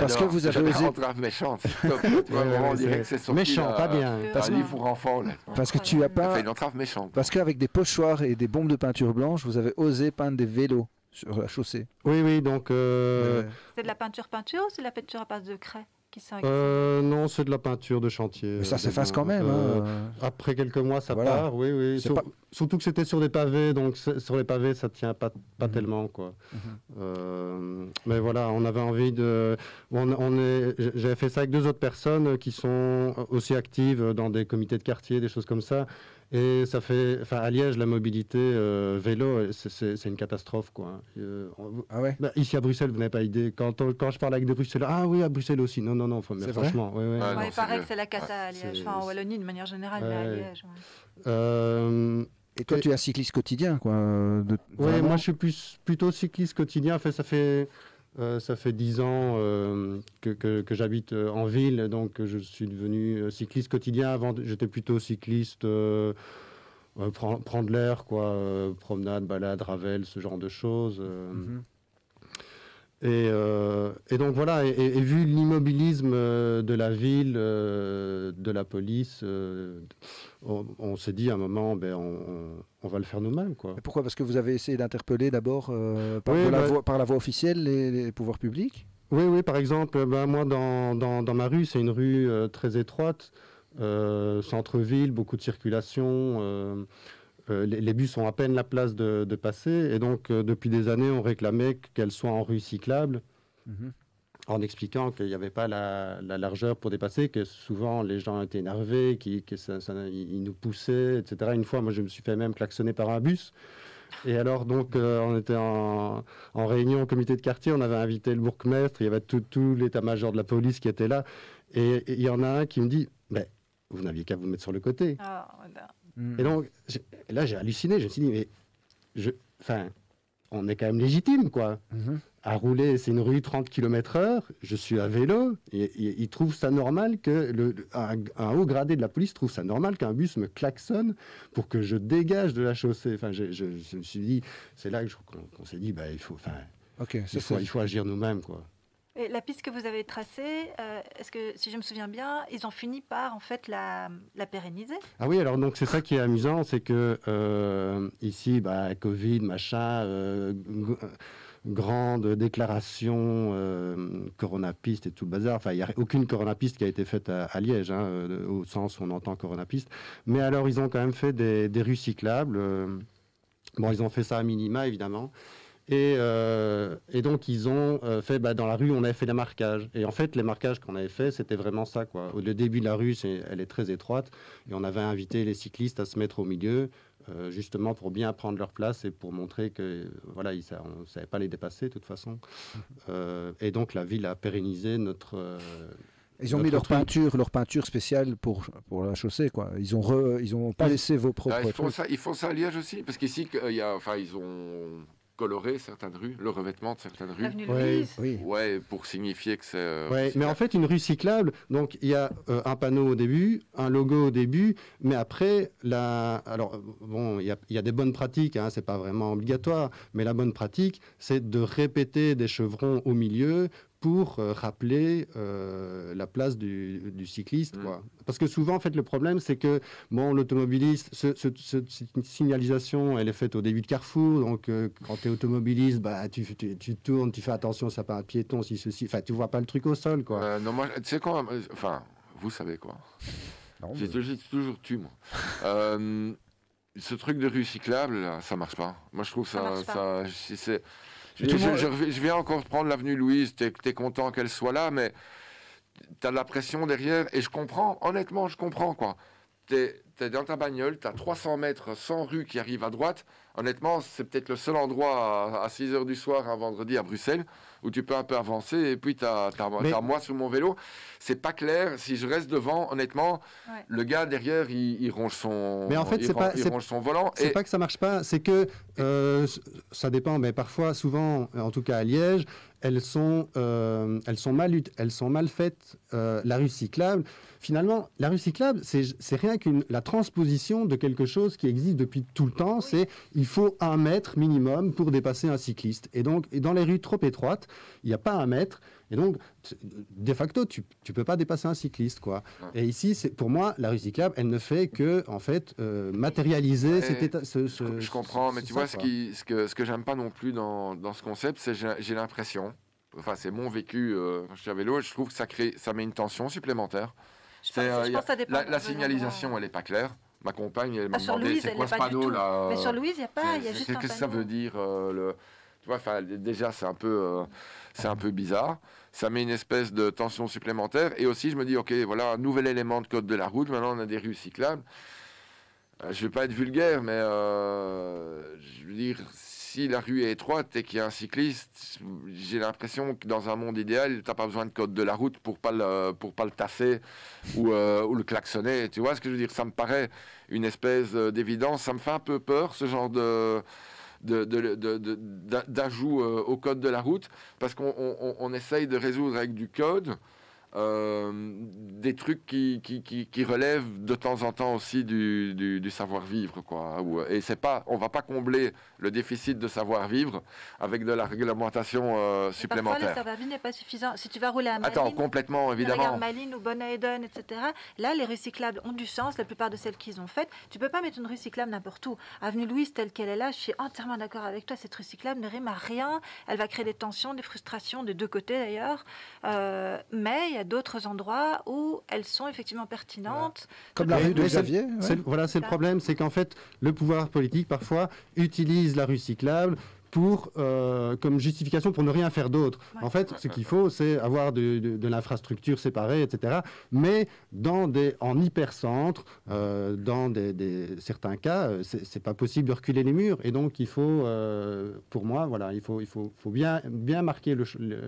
Parce que vous avez osé- Entrave méchante. Ouais, on ouais, dirait que c'est méchant, pas bien. Euh, Parce Un que- livre pour enfants, là. Parce que tu as pas. fait une entrave méchante. Parce qu'avec des pochoirs et des bombes de peinture blanche, vous avez osé peindre des vélos sur la chaussée. Oui, oui, donc. euh, Ouais. C'est de la peinture peinture ou c'est de la peinture à base de craie? Qui euh, non, c'est de la peinture de chantier. Mais ça euh, s'efface quand même. euh, hein. Après quelques mois, ça Voilà. part, oui, oui. C'est Sur- pas- Surtout que c'était sur des pavés, donc sur les pavés, ça tient pas, pas Mhm. tellement, quoi. Mhm. Euh, mais voilà, on avait envie de. On, on est. J'avais fait ça avec deux autres personnes qui sont aussi actives dans des comités de quartier, des choses comme ça. Et ça fait. Enfin, à Liège, la mobilité euh, vélo, c'est- une catastrophe, quoi. Euh, on- Ah ouais? Bah, ici à Bruxelles, vous n'avez pas idée. Quand, on- quand je parle avec des Bruxellois, ah oui, à Bruxelles aussi. Non, non, non, faut, mais C'est vrai? franchement. Ah, Ouais, non, il c'est paraît mieux. que c'est la cata à Liège, enfin en Wallonie de manière générale, mais à Ouais. Liège. ouais. Euh, Et toi, Et- tu es un cycliste quotidien, quoi. de- Oui, moi je suis plus, plutôt cycliste quotidien. En fait, ça fait euh, ça fait dix ans euh, que, j'habite euh, en ville, donc je suis devenu cycliste quotidien. Avant, j'étais plutôt cycliste prend- prendre l'air, quoi, promenade, balade, ravel, ce genre de choses. Mhm. Et, euh, et donc voilà, et, vu l'immobilisme euh, de la ville, euh, de la police, on, on s'est dit à un moment, ben, on, va le faire nous-mêmes, quoi. Et pourquoi? Parce que vous avez essayé d'interpeller d'abord euh, par, Oui, la voie, par la voie officielle les, les pouvoirs publics? Oui, oui, par exemple, ben, moi, dans, dans, dans ma rue, c'est une rue euh, très étroite, centre-ville, beaucoup de circulation. Euh, les, les bus ont à peine la place de, de passer. Et donc, euh, depuis des années, on réclamait qu'elle soit en rue cyclable, Mhm. en expliquant qu'il n'y avait pas la, la largeur pour dépasser, que souvent les gens étaient énervés, qu'ils que ça- ça- ils ils nous poussaient, etc. Une fois, moi, je me suis fait même klaxonner par un bus. Et alors, donc, euh, on était en, en réunion au comité de quartier, on avait invité le bourgmestre, il y avait tout, tout l'état-major de la police qui était là. Et il y en a un qui me dit, ben, vous n'aviez qu'à vous mettre sur le côté. Ah, voilà. Et donc, j'ai- là, j'ai halluciné, je me suis dit, mais, je, enfin, on est quand même légitime, quoi. Mhm. À rouler, c'est une rue 30 km/h, je suis à vélo, et, ils trouvent ça normal que le, un, un haut gradé de la police trouve ça normal qu'un bus me klaxonne pour que je dégage de la chaussée. Enfin, je, je- je me suis dit, c'est là qu'on s'est dit, bah, il faut, enfin, il faut agir nous-mêmes, quoi. La piste que vous avez tracée, euh, est-ce que, si je me souviens bien, ils ont fini par en fait la, pérenniser? Ah oui, alors donc c'est ça qui est amusant, c'est que euh, ici, bah, Covid, machin, euh, grande déclaration, coronapiste et tout le bazar. Enfin, il n'y a aucune coronapiste qui a été faite à, Liège, hein, au sens où on entend coronapiste. Mais alors, ils ont quand même fait des, des rues cyclables. euh, bon, ils ont fait ça à minima, évidemment. Et, euh, et donc, ils ont euh, fait, bah, dans la rue, on avait fait des marquages. Et en fait, les marquages qu'on avait fait, c'était vraiment ça. Quoi. Au le début de la rue, c'est, elle est très étroite. Et on avait invité les cyclistes à se mettre au milieu, euh, justement pour bien prendre leur place et pour montrer que voilà, ils on ne savait pas les dépasser, de toute façon. Euh, et donc, la ville a pérennisé notre. euh, Ils ont mis leur truc. peinture, leur peinture spéciale pour, pour la chaussée, quoi. Ils ont, re- ils ont pas Ils- laissé vos Ah, propres ils, font trucs. ça, ils font ça à Liège aussi Parce qu'ici, euh, il y a, enfin, ils ont. Colorer certaines rues, le revêtement de certaines rues. Ouais, oui. Ouais, pour signifier que c'est. euh, Ouais, mais en fait, une rue cyclable, donc il y a euh, un panneau au début, un logo au début, mais après, la... alors bon, il y a, il y a des bonnes pratiques, hein, c'est pas vraiment obligatoire, mais la bonne pratique, c'est de répéter des chevrons au milieu pour euh, rappeler euh, la place du, du cycliste. Mm. Quoi. Parce que souvent, en fait, le problème, c'est que bon, l'automobiliste, ce- ce- ce- cette signalisation, elle est faite au début de carrefour. Donc, euh, quand tu es automobiliste, bah, tu, tu- tu tournes, tu fais attention, ça pas un piéton, si ceci. Enfin, tu vois pas le truc au sol. Quoi. Euh, non, moi, tu sais quoi Enfin, vous savez quoi J'ai mais- toujours, tu, moi. Euh, ce truc de rue cyclable, là, ça marche pas. Moi, je trouve Ça ça. ça si c'est- je, monde- viens encore prendre l'avenue Louise, t'es es content qu'elle soit là, mais t'as de la pression derrière, et je comprends, honnêtement, je comprends, quoi. T'es es dans ta bagnole, t'as 300 mètres sans rue qui arrive à droite. Honnêtement, c'est peut-être le seul endroit à, 6 h du soir un vendredi à Bruxelles où tu peux un peu avancer, et puis t'as as, moi sur mon vélo. C'est pas clair, si je reste devant, honnêtement, Ouais. le gars derrière, il, il ronge son, Mais en fait, c'est pas- il c'est- ronge son volant. C'est Et pas que ça marche pas, c'est que euh, ça dépend, mais parfois, souvent, en tout cas à Liège, elles sont, euh, elles sont mal, elles sont mal faites. Euh, la rue cyclable, finalement, la rue cyclable, c'est c'est rien qu'une la transposition de quelque chose qui existe depuis tout le temps. C'est il faut un mètre minimum pour dépasser un cycliste. Et donc, et dans les rues trop étroites, il n'y a pas un mètre. Et donc, de facto, tu ne peux pas dépasser un cycliste. Quoi. Et ici, c'est- pour moi, la rue cyclable, elle ne fait que, en fait, euh, matérialiser Ouais, cet état. ce- je, ce- je comprends, mais tu ça, vois, ce, quoi. qui, ce que, ce que j'aime pas non plus dans, dans ce concept, c'est j'ai j'ai l'impression, enfin c'est mon vécu euh, quand je suis à vélo, je trouve que ça, crée, ça met une tension supplémentaire. Je C'est, pense, euh, je y pense a- que ça dépend. la, signalisation, elle est pas claire. Ma compagne, elle m'a Ah, sur demandé c'est quoi ce panneau là Mais sur Louise, il n'y a pas, il y a juste Qu'est-ce que ça veut dire euh, le... Déjà, c'est un peu, euh, un peu bizarre. Ça met une espèce de tension supplémentaire. Et aussi, je me dis, ok, voilà, un nouvel élément de code de la route. Maintenant, on a des rues cyclables. Euh, je vais pas être vulgaire, mais euh, je veux dire, si la rue est étroite et qu'il y a un cycliste, j'ai l'impression que dans un monde idéal, t'as pas besoin de code de la route pour pas le, pas le tasser ou, ou le klaxonner. Tu vois ce que je veux dire? Ça me paraît une espèce d'évidence. Ça me fait un peu peur, ce genre de d'ajout euh, au code de la route, parce qu'on on- on- on essaye de résoudre avec du code euh, des trucs qui, qui, qui- qui relèvent de temps en temps aussi du, du- du savoir-vivre. quoi. Ou- Et c'est pas, on va pas combler le déficit de savoir-vivre avec de la réglementation euh, Parfois, le supplémentaire. savoir-vivre n'est pas suffisant. Si tu vas rouler à Malines, Attends, complètement, évidemment. Regarde Malines ou Bonne-Aiden, etc. Là, les rues cyclables ont du sens, la plupart de celles qu'ils ont faites. Tu peux pas mettre une rue cyclable n'importe où. Avenue Louise, telle qu'elle est là, je suis entièrement d'accord avec toi. Cette rue cyclable ne rime à rien. Elle va créer des tensions, des frustrations, des deux côtés d'ailleurs. Euh, mais y a d'autres endroits où elles sont effectivement pertinentes. Comme la rue de Xavier. ouais. Voilà, c'est le problème, c'est qu'en fait, le pouvoir politique, parfois, utilise la rue cyclable pour, euh, comme justification pour ne rien faire d'autre. En fait, ce qu'il faut, c'est avoir de, de- de l'infrastructure séparée, etc. Mais dans des, en hypercentre, euh, dans des, des- certains cas, euh, c'est pas possible de reculer les murs. Et donc, il faut, euh, pour moi, voilà, il faut, il faut, faut bien, bien marquer le, le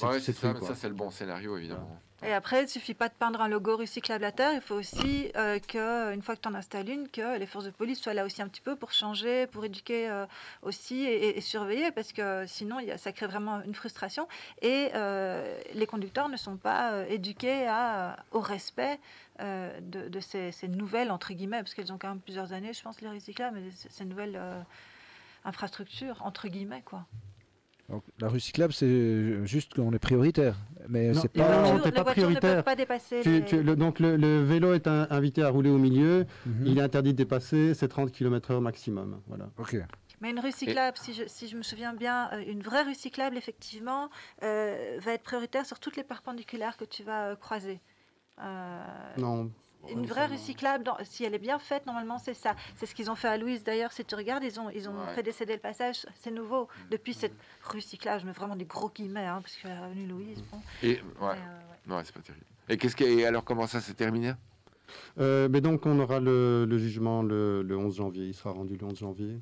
Ouais, c'est ça, mais quoi. ça c'est le bon scénario, évidemment. Et après, il suffit pas de peindre un logo recyclable à terre, il faut aussi euh, que, une fois que tu en installes une, que les forces de police soient là aussi un petit peu pour changer, pour éduquer euh, aussi et, et- et surveiller, parce que sinon, il y a- ça crée vraiment une frustration. Et euh, les conducteurs ne sont pas euh, éduqués à, au respect euh, de, de ces, ces nouvelles, entre guillemets, parce qu'elles ont quand même plusieurs années, je pense, les recyclables, mais ces, ces nouvelles euh, infrastructures, entre guillemets, quoi. Donc, la rue cyclable, c'est juste qu'on est prioritaire. Mais Non, c'est pas. non, pas prioritaire. pas dépasser Tu- les- tu- le- donc le, le vélo est un- invité à rouler au milieu. Mhm. Il est interdit de dépasser, c'est 30 km/h maximum. Voilà. Ok. Mais une rue cyclable, si, je, si je me souviens bien, euh, une vraie rue cyclable, effectivement, euh, va être prioritaire sur toutes les perpendiculaires que tu vas euh, croiser. Euh, Non. Une vraie rue cyclable, dans- si elle est bien faite, normalement, c'est ça. C'est ce qu'ils ont fait à Louise, d'ailleurs. Si tu regardes, ils ont, ils ont Ouais. fait décéder le passage. C'est nouveau. Depuis cette rue cyclable, je mets vraiment des gros guillemets, hein, parce que la avenue Louise, bon. Et ouais, Mais, euh, ouais, c'est pas terrible. Et qu'est-ce qui et alors comment ça s'est terminé? Euh, mais donc on aura le, le jugement le, le 11 janvier. Il sera rendu le 11 janvier.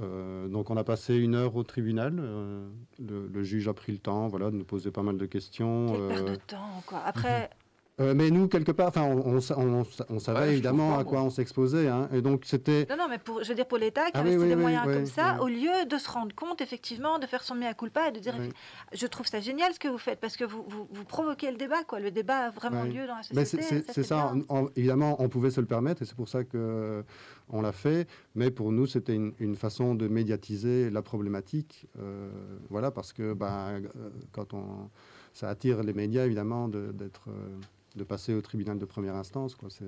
Euh, donc on a passé une heure au tribunal. euh, le, le juge a pris le temps, voilà, de nous poser pas mal de questions. Quelle perte euh, de temps, quoi. Après, Euh, mais nous, quelque part, enfin, on, on on on savait Ouais, évidemment pas, à quoi on s'exposait. hein. et donc, c'était. Non, non, mais pour, je veux dire pour l'État qui Ah investit oui, des oui, moyens oui, comme ça, oui. au lieu de se rendre compte effectivement, de faire son mea culpa et de dire, Oui. je trouve ça génial ce que vous faites parce que vous, vous, vous provoquez le débat, quoi. Le débat a vraiment lieu dans la société. c'est- c'est ça, évidemment, on pouvait se le permettre et c'est pour ça que on l'a fait. Mais pour nous, c'était une, une façon de médiatiser la problématique. euh, voilà, parce que ben, euh, quand on, ça attire les médias, évidemment, de, d'être, euh, de passer au tribunal de première instance. Quoi, c'est,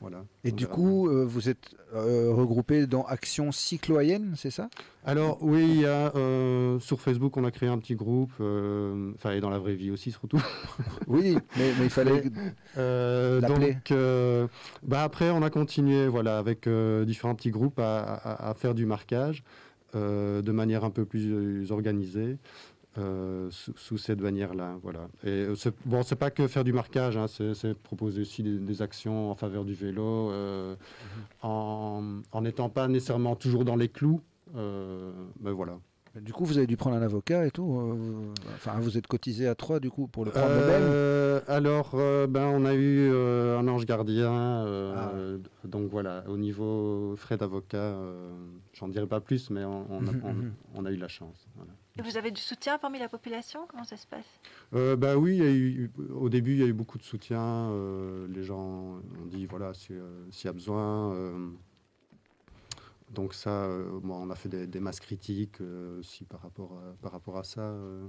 voilà. Et On du coup, euh, vous êtes euh, regroupé dans Action Cycloyenne, c'est ça? Alors oui, il y a euh, sur Facebook, on a créé un petit groupe, euh, enfin et dans la vraie vie aussi surtout. Oui, mais, mais il fallait Euh, donc euh, bah après, on a continué voilà avec euh, différents petits groupes à, à- à faire du marquage euh, de manière un peu plus euh, organisée. Euh, sous, sous cette bannière-là, voilà. Et euh, bon, c'est pas que faire du marquage, hein, c'est proposer aussi des, des actions en faveur du vélo, euh, en en n'étant pas nécessairement toujours dans les clous, mais voilà. Du coup, vous avez dû prendre un avocat et tout. euh, vous- Enfin, vous êtes cotisé à trois, du coup, pour le prendre le. Euh, alors, euh, ben, on a eu euh, un ange gardien. euh, Ah. Donc voilà, au niveau frais d'avocat, euh, j'en dirai pas plus, mais on, on a, Mhm, on- mhm. on a eu la chance. voilà. Et Vous avez du soutien parmi la population? Comment ça se passe? Euh, bah oui, il y a eu, au début, il y a eu beaucoup de soutien. euh, les gens ont dit voilà, si, euh, s'il y a besoin. Donc ça, euh, on a fait des, masses critiques euh, aussi par rapport à, par rapport à ça. euh.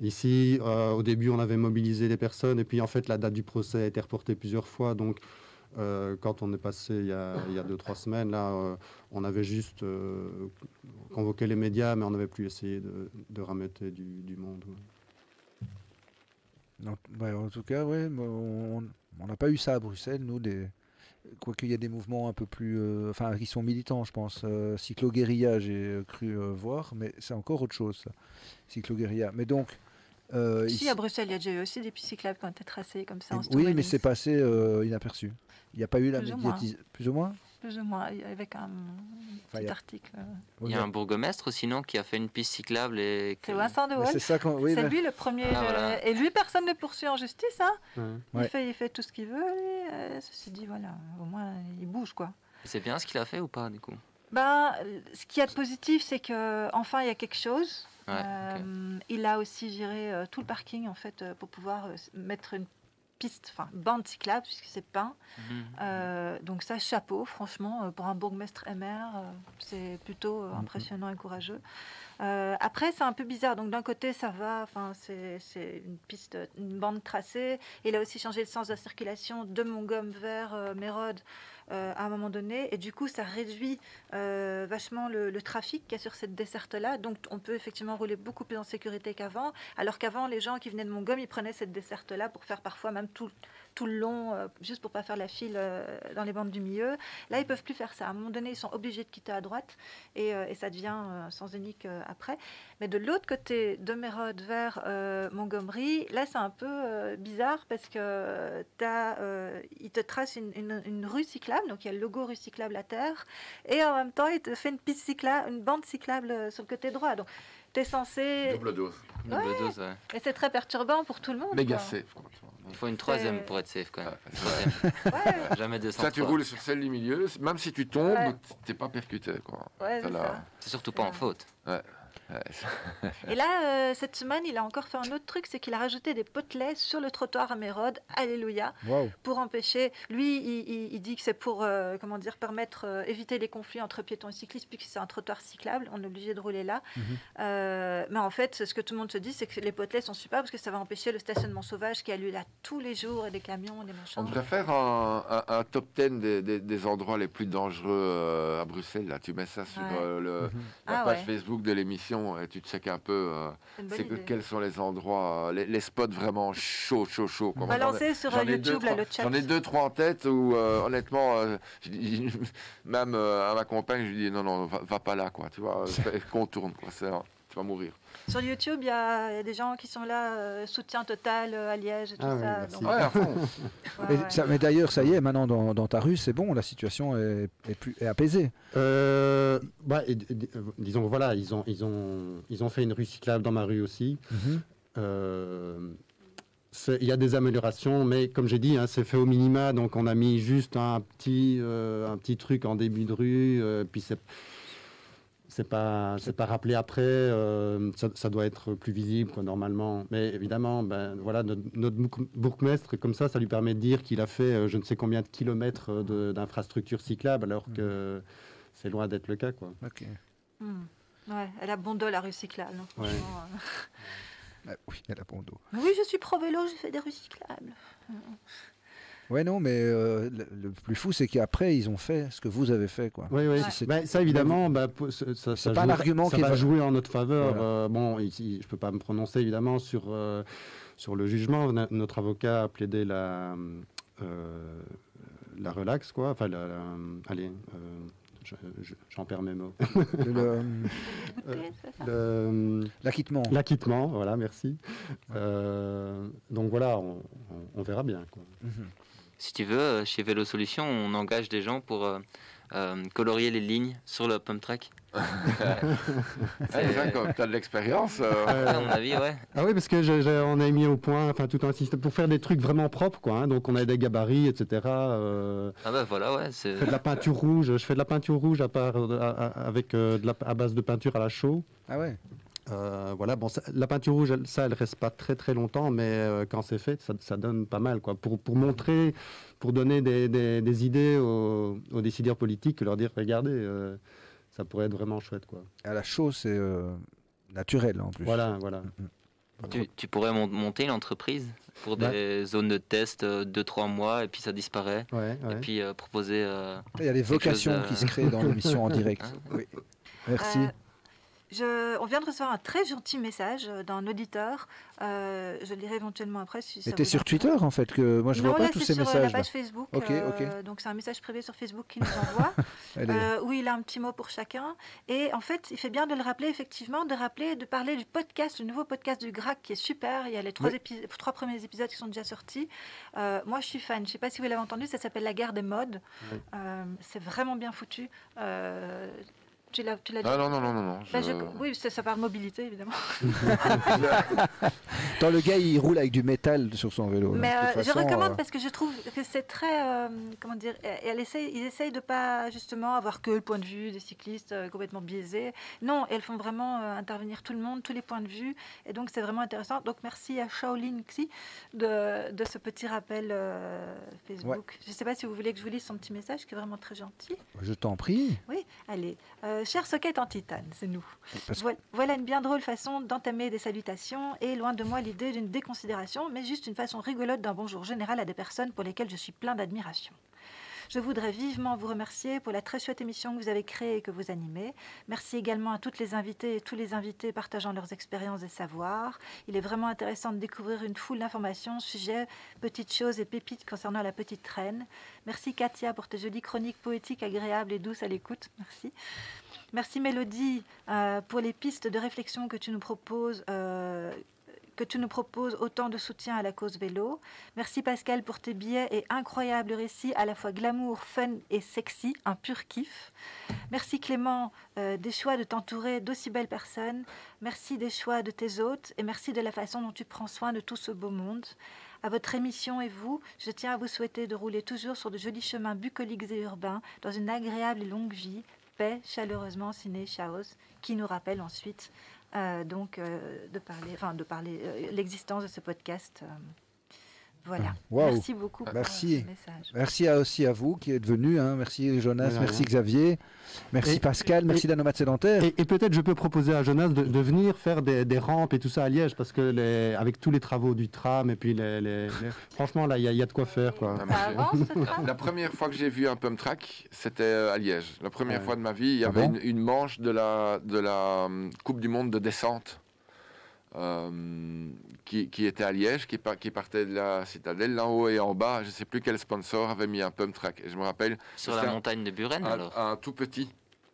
Ici, au début, on avait mobilisé les personnes et puis en fait, la date du procès a été reportée plusieurs fois. Donc, quand on est passé il y a, il y a deux, trois semaines, là, on avait juste convoqué les médias, mais on n'avait plus essayé de, de du, monde. en tout cas, on n'a pas eu ça à Bruxelles, nous, des... quoique il y a des mouvements un peu plus... euh, Enfin, qui sont militants, je pense. Euh, Cyclo-guérilla, j'ai euh, cru euh, voir, mais c'est encore autre chose, ça. Cyclo-guérilla. Mais donc... Si, ici- à Bruxelles, il y a déjà eu aussi des pistes cyclables qui ont été tracées comme ça en oui, story mais c'est passé inaperçu. Il n'y a pas eu la médiatisation. Plus ou moins? Plus ou moins, avec un Enfin, petit il y a- article. Il y a un bourgmestre sinon qui a fait une piste cyclable et que- C'est Vincent de c'est oui, mais- lui le premier. Ah, voilà. Et lui, personne ne le poursuit en justice. Hein. Il, Ouais. fait, il fait tout ce qu'il veut. lui, euh, ceci dit, voilà, au moins, il bouge, quoi. c'est bien ce qu'il a fait ou pas du coup? Ben, ce qu'il y a de positif, c'est que enfin il y a quelque chose. Ouais, Euh, Il a aussi géré euh, tout le parking en fait euh, pour pouvoir euh, mettre une piste, enfin bande cyclable puisque c'est peint. Mhm. Euh, donc ça, chapeau, franchement, euh, pour un bourgmestre MR, euh, c'est plutôt euh, impressionnant et courageux. Euh, après, c'est un peu bizarre. Donc d'un côté, ça va, enfin c'est c'est une piste, une bande tracée. Il a aussi changé le sens de la circulation de Montgomery vers euh, Mérode euh, à un moment donné, et du coup, ça réduit euh, vachement le, trafic qu'il y a sur cette desserte-là. Donc on peut effectivement rouler beaucoup plus en sécurité qu'avant. Alors qu'avant, les gens qui venaient de Montgomery, ils prenaient cette desserte-là pour faire parfois même tout, tout le long, euh, juste pour pas faire la file euh, dans les bandes du milieu. Là, ils peuvent plus faire ça. À un moment donné, ils sont obligés de quitter à droite et, euh, ça devient sans euh, après. Mais de l'autre côté de Mérode vers Montgomery, là, c'est un peu bizarre parce que as, euh, il te trace une, rue cyclable, donc il y a le logo rue cyclable à terre, et en même temps, il te fait une piste cyclable, une bande cyclable sur le côté droit. Tu es censé. Double dose. Double Ouais. dose, ouais. Et c'est très perturbant pour tout le monde. Méga quoi. safe. quoi. Il faut une troisième pour être safe quand même. Ouais. Jamais 200 Ça, tu roules sur celle du milieu, même si tu tombes, Ouais. t'es pas percuté. Quoi. Ouais, T'as c'est la- ça. C'est surtout pas en faute. Ouais. Ouais. Et là, euh, cette semaine, il a encore fait un autre truc, c'est qu'il a rajouté des potelets sur le trottoir à Mérode, alléluia, pour empêcher. Lui, il, il- il dit que c'est pour, euh, comment dire, permettre, euh, éviter les conflits entre piétons et cyclistes, puisque c'est un trottoir cyclable, on est obligé de rouler là. Mhm. Euh, mais en fait, ce que tout le monde se dit, c'est que les potelets sont super parce que ça va empêcher le stationnement sauvage qui a lieu là tous les jours, et des camions, et des On machins. devrait faire un, un- un top 10 des, des- des endroits les plus dangereux euh, à Bruxelles. Là. Tu mets ça sur Ouais. euh, le, Mhm. la Ah page ouais. Facebook de l'émission et tu checkes un peu euh, C'est que- quels sont les endroits, euh, les, les spots vraiment chauds, chauds, chauds. Balancez sur euh, ai deux, YouTube là, trois- le chat. J'en ai deux, trois en tête où, euh, honnêtement, euh, dis- même euh, à ma compagne, je lui dis non, non, va, va pas là, quoi. Tu vois, contourne, quoi. c'est- tu vas mourir. Sur YouTube, il y, a il y a des gens qui sont là, euh, soutien total euh, à Liège et tout Ah ça. donc- Ouais, à fond. Ouais, Mais, ouais. ça- mais d'ailleurs, ça y est, maintenant dans, dans ta rue, c'est bon, la situation est, est plus, est apaisée. Euh, bah, et- et- euh, disons voilà, ils ont, ils, ont, ils ont fait une rue cyclable dans ma rue aussi. Mhm. Euh, il y a des améliorations, mais comme j'ai dit, hein, c'est fait au minima, donc on a mis juste un petit, euh, un petit truc en début de rue, euh, puis c'est c'est pas c'est pas rappelé après, euh, ça, ça doit être plus visible quoi, normalement. Mais évidemment, ben voilà, notre, notre bourg- bourgmestre comme ça, ça lui permet de dire qu'il a fait euh, je ne sais combien de kilomètres euh, de- d'infrastructures cyclables, alors que c'est loin d'être le cas quoi. Hmm. Ouais, elle a bon dos la rue cyclable. hein, Ouais. franchement, euh. Bah oui, elle a bon dos. Oui, je suis pro vélo, j'ai fait des rues cyclables. Ouais, non, mais euh, le, le plus fou, c'est qu'après, ils ont fait ce que vous avez fait, quoi. Oui, oui. Ben, ça, évidemment, bah, ça, pas un joue- argument ça qui va jouer en notre faveur. Voilà. Euh, bon, ici, je ne peux pas me prononcer, évidemment, sur, euh, sur le jugement. Na- Notre avocat a plaidé la, euh, la relax, quoi. Enfin, la, la- allez, euh, je- je- j'en perds mes mots. Le- Le- L'acquittement. L'acquittement, voilà, merci. Euh, donc voilà, on, on- on verra bien. Quoi. Si tu veux, euh, chez Vélo Solutions, on engage des gens pour euh, euh, colorier les lignes sur le pump track. Eh, Jacques, t'as de l'expérience. euh. À mon avis, ouais. Ah oui, parce que on a mis au point enfin, tout un système pour faire des trucs vraiment propres. Quoi, hein. Donc on a des gabarits, etc. euh, Ah bah voilà, ouais. c'est- Je fais de la peinture rouge. Je fais de la peinture rouge à part, à- à- avec euh, de la, à base de peinture à la chaux. Ah ouais. Euh, voilà, bon, ça- la peinture rouge, elle- ça, elle reste pas très très longtemps, mais euh, quand c'est fait, ça, ça donne pas mal, quoi. Pour, pour montrer, pour donner des, des- des idées aux, aux décideurs politiques, leur dire, regardez, euh, ça pourrait être vraiment chouette, quoi. À la chaux, c'est euh, naturel en plus. Voilà, voilà. Tu, tu pourrais mon- monter une entreprise pour Bah. des zones de test 2-3 mois et puis ça disparaît. Ouais, Et puis euh, proposer. euh, Il y a des chose, vocations euh, qui se créent dans l'émission en direct. Hein Oui. Merci. Je- on vient de recevoir un très gentil message euh, d'un auditeur. Euh, je le lirai éventuellement après si vous sur. Twitter en fait que moi je non, vois pas tous c'est ces sur euh, messages. la là. page Facebook. Ok, ok. euh, donc c'est un message privé sur Facebook qui nous envoie. Euh, où il a un petit mot pour chacun. Et en fait, il fait bien de le rappeler, effectivement, de rappeler, de parler du podcast, le nouveau podcast du GRAC qui est super. Il y a les trois, Oui. épis- trois premiers épisodes qui sont déjà sortis. Moi, je suis fan. Je ne sais pas si vous l'avez entendu, ça s'appelle La guerre des modes. Oui. C'est vraiment bien foutu. Euh, tu l'as tu l'as Ah dit non, non, non, non, non, Bah, je- je- Oui, ça, ça parle mobilité, évidemment. Attends, le gars il roule avec du métal sur son vélo. Mais donc, de euh, toute je façon, recommande euh, parce que je trouve que c'est très. euh, comment dire et elle essaye, Ils essayent de pas justement avoir que le point de vue des cyclistes euh, complètement biaisés. Non, elles font vraiment euh, intervenir tout le monde, tous les points de vue. Et donc c'est vraiment intéressant. Donc merci à Shaolin Xi de, de ce petit rappel euh, Facebook. Je ne sais pas si vous voulez que je vous lise son petit message qui est vraiment très gentil. Je t'en prie. Oui, allez. Euh, cher socket en titane, c'est nous. Voilà une bien drôle façon d'entamer des salutations et loin de moi l'idée d'une déconsidération, mais juste une façon rigolote d'un bonjour général à des personnes pour lesquelles je suis plein d'admiration. Je voudrais vivement vous remercier pour la très chouette émission que vous avez créée et que vous animez. Merci également à toutes les invités et tous les invités partageant leurs expériences et savoirs. Il est vraiment intéressant de découvrir une foule d'informations, sujets, petites choses et pépites concernant la petite reine. Merci Katia pour tes jolies chroniques poétiques agréables et douces à l'écoute. Merci. Merci Mélodie euh, pour les pistes de réflexion que tu nous proposes. euh, que tu nous proposes autant de soutien à la cause vélo. Merci Pascal pour tes billets et incroyables récits à la fois glamour, fun et sexy, un pur kiff. Merci Clément euh, des choix de t'entourer d'aussi belles personnes. Merci des choix de tes hôtes et merci de la façon dont tu prends soin de tout ce beau monde. À votre émission et vous, je tiens à vous souhaiter de rouler toujours sur de jolis chemins bucoliques et urbains dans une agréable et longue vie. Paix, chaleureusement, Ciné Chaos, qui nous rappelle ensuite donc euh, de parler, enfin de parler euh, l'existence de ce podcast. Euh, voilà. Waouh. Merci beaucoup pour Merci. euh, ce message. Merci à- aussi à vous qui êtes venus. hein. Merci Jonas, merci. Xavier, merci Et- Pascal, merci et- Danomate Sédentaire. Et, et peut-être je peux proposer à Jonas de, de venir faire des, des rampes et tout ça à Liège, parce que les, avec tous les travaux du tram et puis les, les- les- franchement là il y, a- il y a de quoi faire quoi. Ah, La première fois que j'ai vu un pump track, c'était euh, à Liège. La première Ouais. fois de ma vie, il y Ah avait bon? une, une manche de la, de la hum, Coupe du Monde de descente euh, qui, qui était à Liège, qui, par- qui partait de la citadelle, en haut et en bas. Je ne sais plus quel sponsor avait mis un pump track. Et je me rappelle. Sur la montagne de Buren un, alors un tout petit.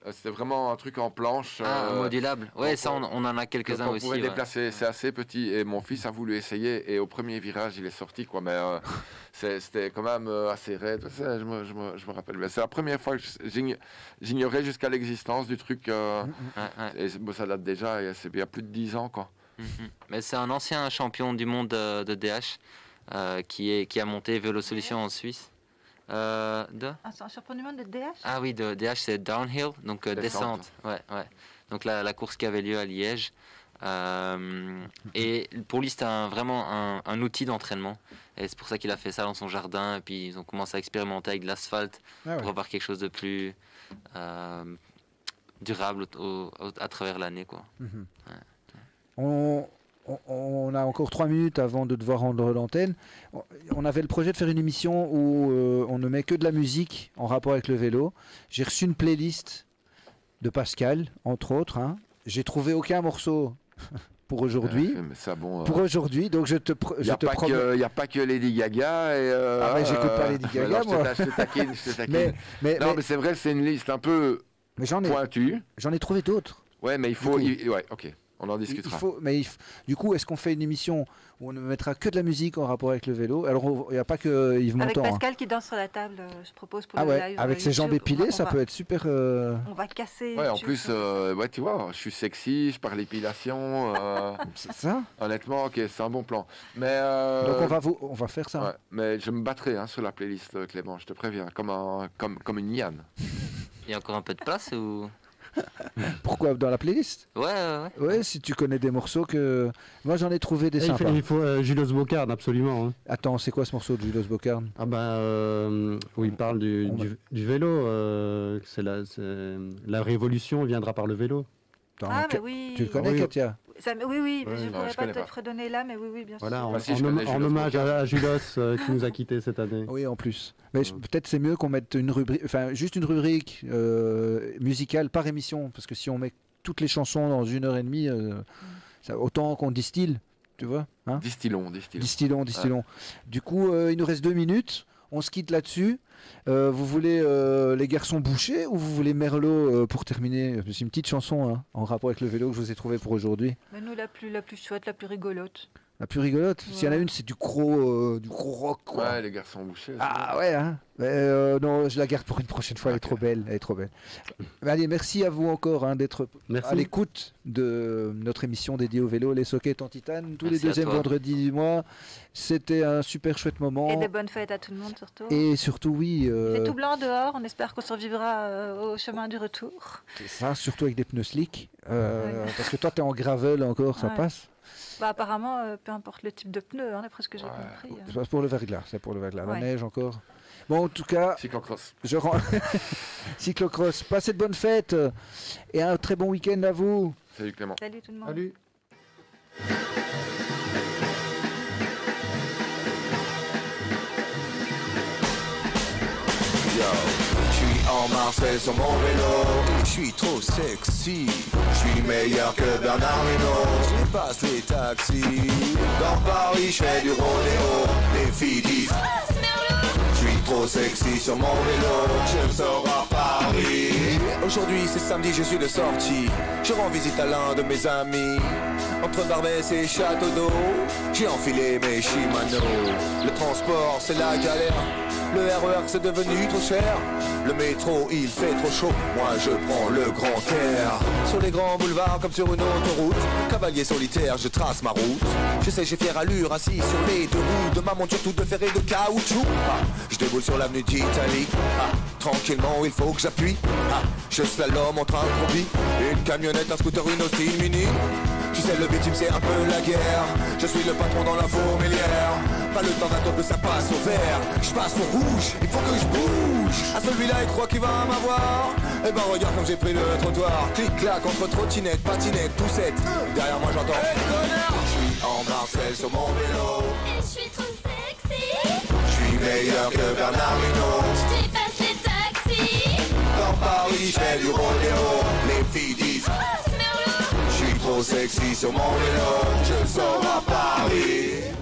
Euh, C'était vraiment un truc en planche. Ah, euh, modulable. Ouais, ça on, on en a quelques-uns aussi. pouvait ouais. déplacer. C'est assez petit. Et mon fils a voulu essayer. Et au premier virage, il est sorti. Quoi. Mais euh, c'était quand même assez raide. Ça, je, me, je me- je me rappelle. C'est la première fois que j'ign- j'ignorais jusqu'à l'existence du truc. euh, Ouais, ouais. Et bon, ça date déjà. il y a plus de 10 ans. Quoi. Mhm. Mais c'est un ancien champion du monde de, de DH euh, qui, est, qui a monté Vélo Solution en Suisse. Euh, de? Ah, c'est un champion du monde de DH Ah oui, de DH c'est downhill, donc euh, Descente. descente. Ouais, ouais. Donc la, la course qui avait lieu à Liège. Euh, et pour lui, c'était un- vraiment un, un outil d'entraînement. Et c'est pour ça qu'il a fait ça dans son jardin. Et puis ils ont commencé à expérimenter avec de l'asphalte Ah ouais. pour avoir quelque chose de plus euh, durable au- au- à travers l'année. quoi. Mhm. On, on- on a encore trois minutes avant de devoir rendre l'antenne. On- avait le projet de faire une émission où euh, on ne met que de la musique en rapport avec le vélo. J'ai reçu une playlist de Pascal, entre autres. hein. J'ai trouvé aucun morceau pour aujourd'hui. Mais ça, bon. euh, Pour aujourd'hui, donc je te, pr- Il je n'y te pas promets. que- y a pas que Lady Gaga. Et, euh, Ah, mais j'écoute pas Lady Gaga, non, moi. Je te taquine, je te taquine. Mais- mais- non, mais- mais, c'est vrai, c'est une liste un peu Mais j'en ai, pointue. j'en ai trouvé d'autres. Ouais, mais il faut. il- ouais, ok, on en Il- il discutera. faut, mais il f- du coup, est-ce qu'on fait une émission où on ne mettra que de la musique en rapport avec le vélo? Alors, il n'y a pas que Yves Avec Montand. hein. Pascal qui danse sur la table, euh, je propose pour Ah le ouais, live. avec euh, ses jambes épilées, On ça va- peut être super. euh, On va casser. Ouais, en plus, euh, ouais, tu vois, je suis sexy, je parle épilation. euh, C'est ça honnêtement, ok, c'est un bon plan. Mais. euh, Donc on va, vous, on va faire ça. ouais, mais je me battrai hein, sur la playlist, Clément, je te préviens, comme, un, comme, comme une Yann. Il y a encore un peu de place ou? Pourquoi dans la playlist? Ouais, ouais, ouais. Ouais, si tu connais des morceaux que. Moi j'en ai trouvé des Et il sympas. faut, il faut euh, Julius Bocard, absolument. hein. Attends, c'est quoi ce morceau de Julius Bocarn Ah ben, euh, où il parle du, vélo. euh, c'est la, c'est- la révolution viendra par le vélo. Ah, mais oui. Tu le connais, Oui. Katia? Ça, oui, oui, je ne pourrais je pas te pas. fredonner là, mais oui, oui, bien Voilà, sûr. en, si, en en Julius hommage à, à Julos euh, qui nous a quittés cette année. Oui, en plus. Mais peut-être c'est mieux qu'on mette une rubrique, enfin juste une rubrique euh, musicale par émission, parce que si on met toutes les chansons dans une heure et demie, euh, ça- autant qu'on distille, tu vois hein? Distillons, distillons. Distillons, distillons. Du coup, euh, il nous reste deux minutes. On se quitte là-dessus. Euh, vous voulez euh, les garçons bouchés ou vous voulez Merlot euh, pour terminer? C'est une petite chanson hein, en rapport avec le vélo que je vous ai trouvé pour aujourd'hui. Mais nous, la plus, la plus chouette, la plus rigolote. La plus rigolote. S'il y en a une, c'est du gros, euh, du gros rock. Quoi. Ouais, les garçons bouchés. Ah ouais, hein Mais, euh, non, je la garde pour une prochaine fois. Elle est trop belle, elle est trop belle. Mais allez, merci à vous encore hein, d'être à l'écoute de notre émission dédiée au vélo, les sockets en titane, tous Merci les deuxièmes vendredis du mois. C'était un super chouette moment. Et des bonnes fêtes à tout le monde, surtout. Et surtout, oui, Il euh, fait tout blanc dehors, on espère qu'on survivra euh, au chemin du retour. c'est ça, surtout avec des pneus slick. euh, Parce que toi, tu es en gravel encore, ça Ouais. passe. Bah, apparemment, euh, peu importe le type de pneu, hein, d'après ce que j'ai compris. euh. C'est pour le verglas, c'est pour le verglas. La neige encore. Bon, en tout cas, Cyclocross. je rends. Cyclocross, passez de bonnes fêtes euh, et un très bon week-end à vous. Salut Clément. Salut tout le monde. Salut. En Marseille sur mon vélo. Je suis trop sexy Je suis meilleur que Bernard Hinault Je passe les taxis Dans Paris je fais du rodéo. Les filles disent Je suis trop sexy sur mon vélo. Je sors à Paris. Aujourd'hui c'est samedi je suis de sortie Je rends visite à l'un de mes amis. Entre Barbès et Château d'eau J'ai enfilé mes Shimano Le transport c'est la galère le RER c'est devenu trop cher. Le métro il fait trop chaud. Moi je prends le grand air Sur les grands boulevards comme sur une autoroute. Cavalier solitaire je trace ma route. Je sais j'ai fière allure assis sur les deux roues. De ma monture toute de fer et de caoutchouc. Ah, Je déboule sur l'avenue d'Italie. Ah, Tranquillement il faut que j'appuie. Ah, Je slalom entre un combi Une camionnette, un scooter, une hostile mini tu sais le bitume c'est un peu la guerre. Je suis le patron dans la fourmilière. Pas le temps d'attendre que ça passe au vert. Je passe au rouge, il faut que je bouge. À celui-là il croit qu'il va m'avoir. Eh ben regarde comme j'ai pris le trottoir. Clic clac entre trottinette, patinette, poussette Derrière moi j'entends. Je suis en Marseille sur mon vélo. Et je suis trop sexy. Je suis meilleur que Bernard Hinault. Je dépasse les taxis. Dans Paris je fais du rodéo sexy sur mon vélo Je sors à Paris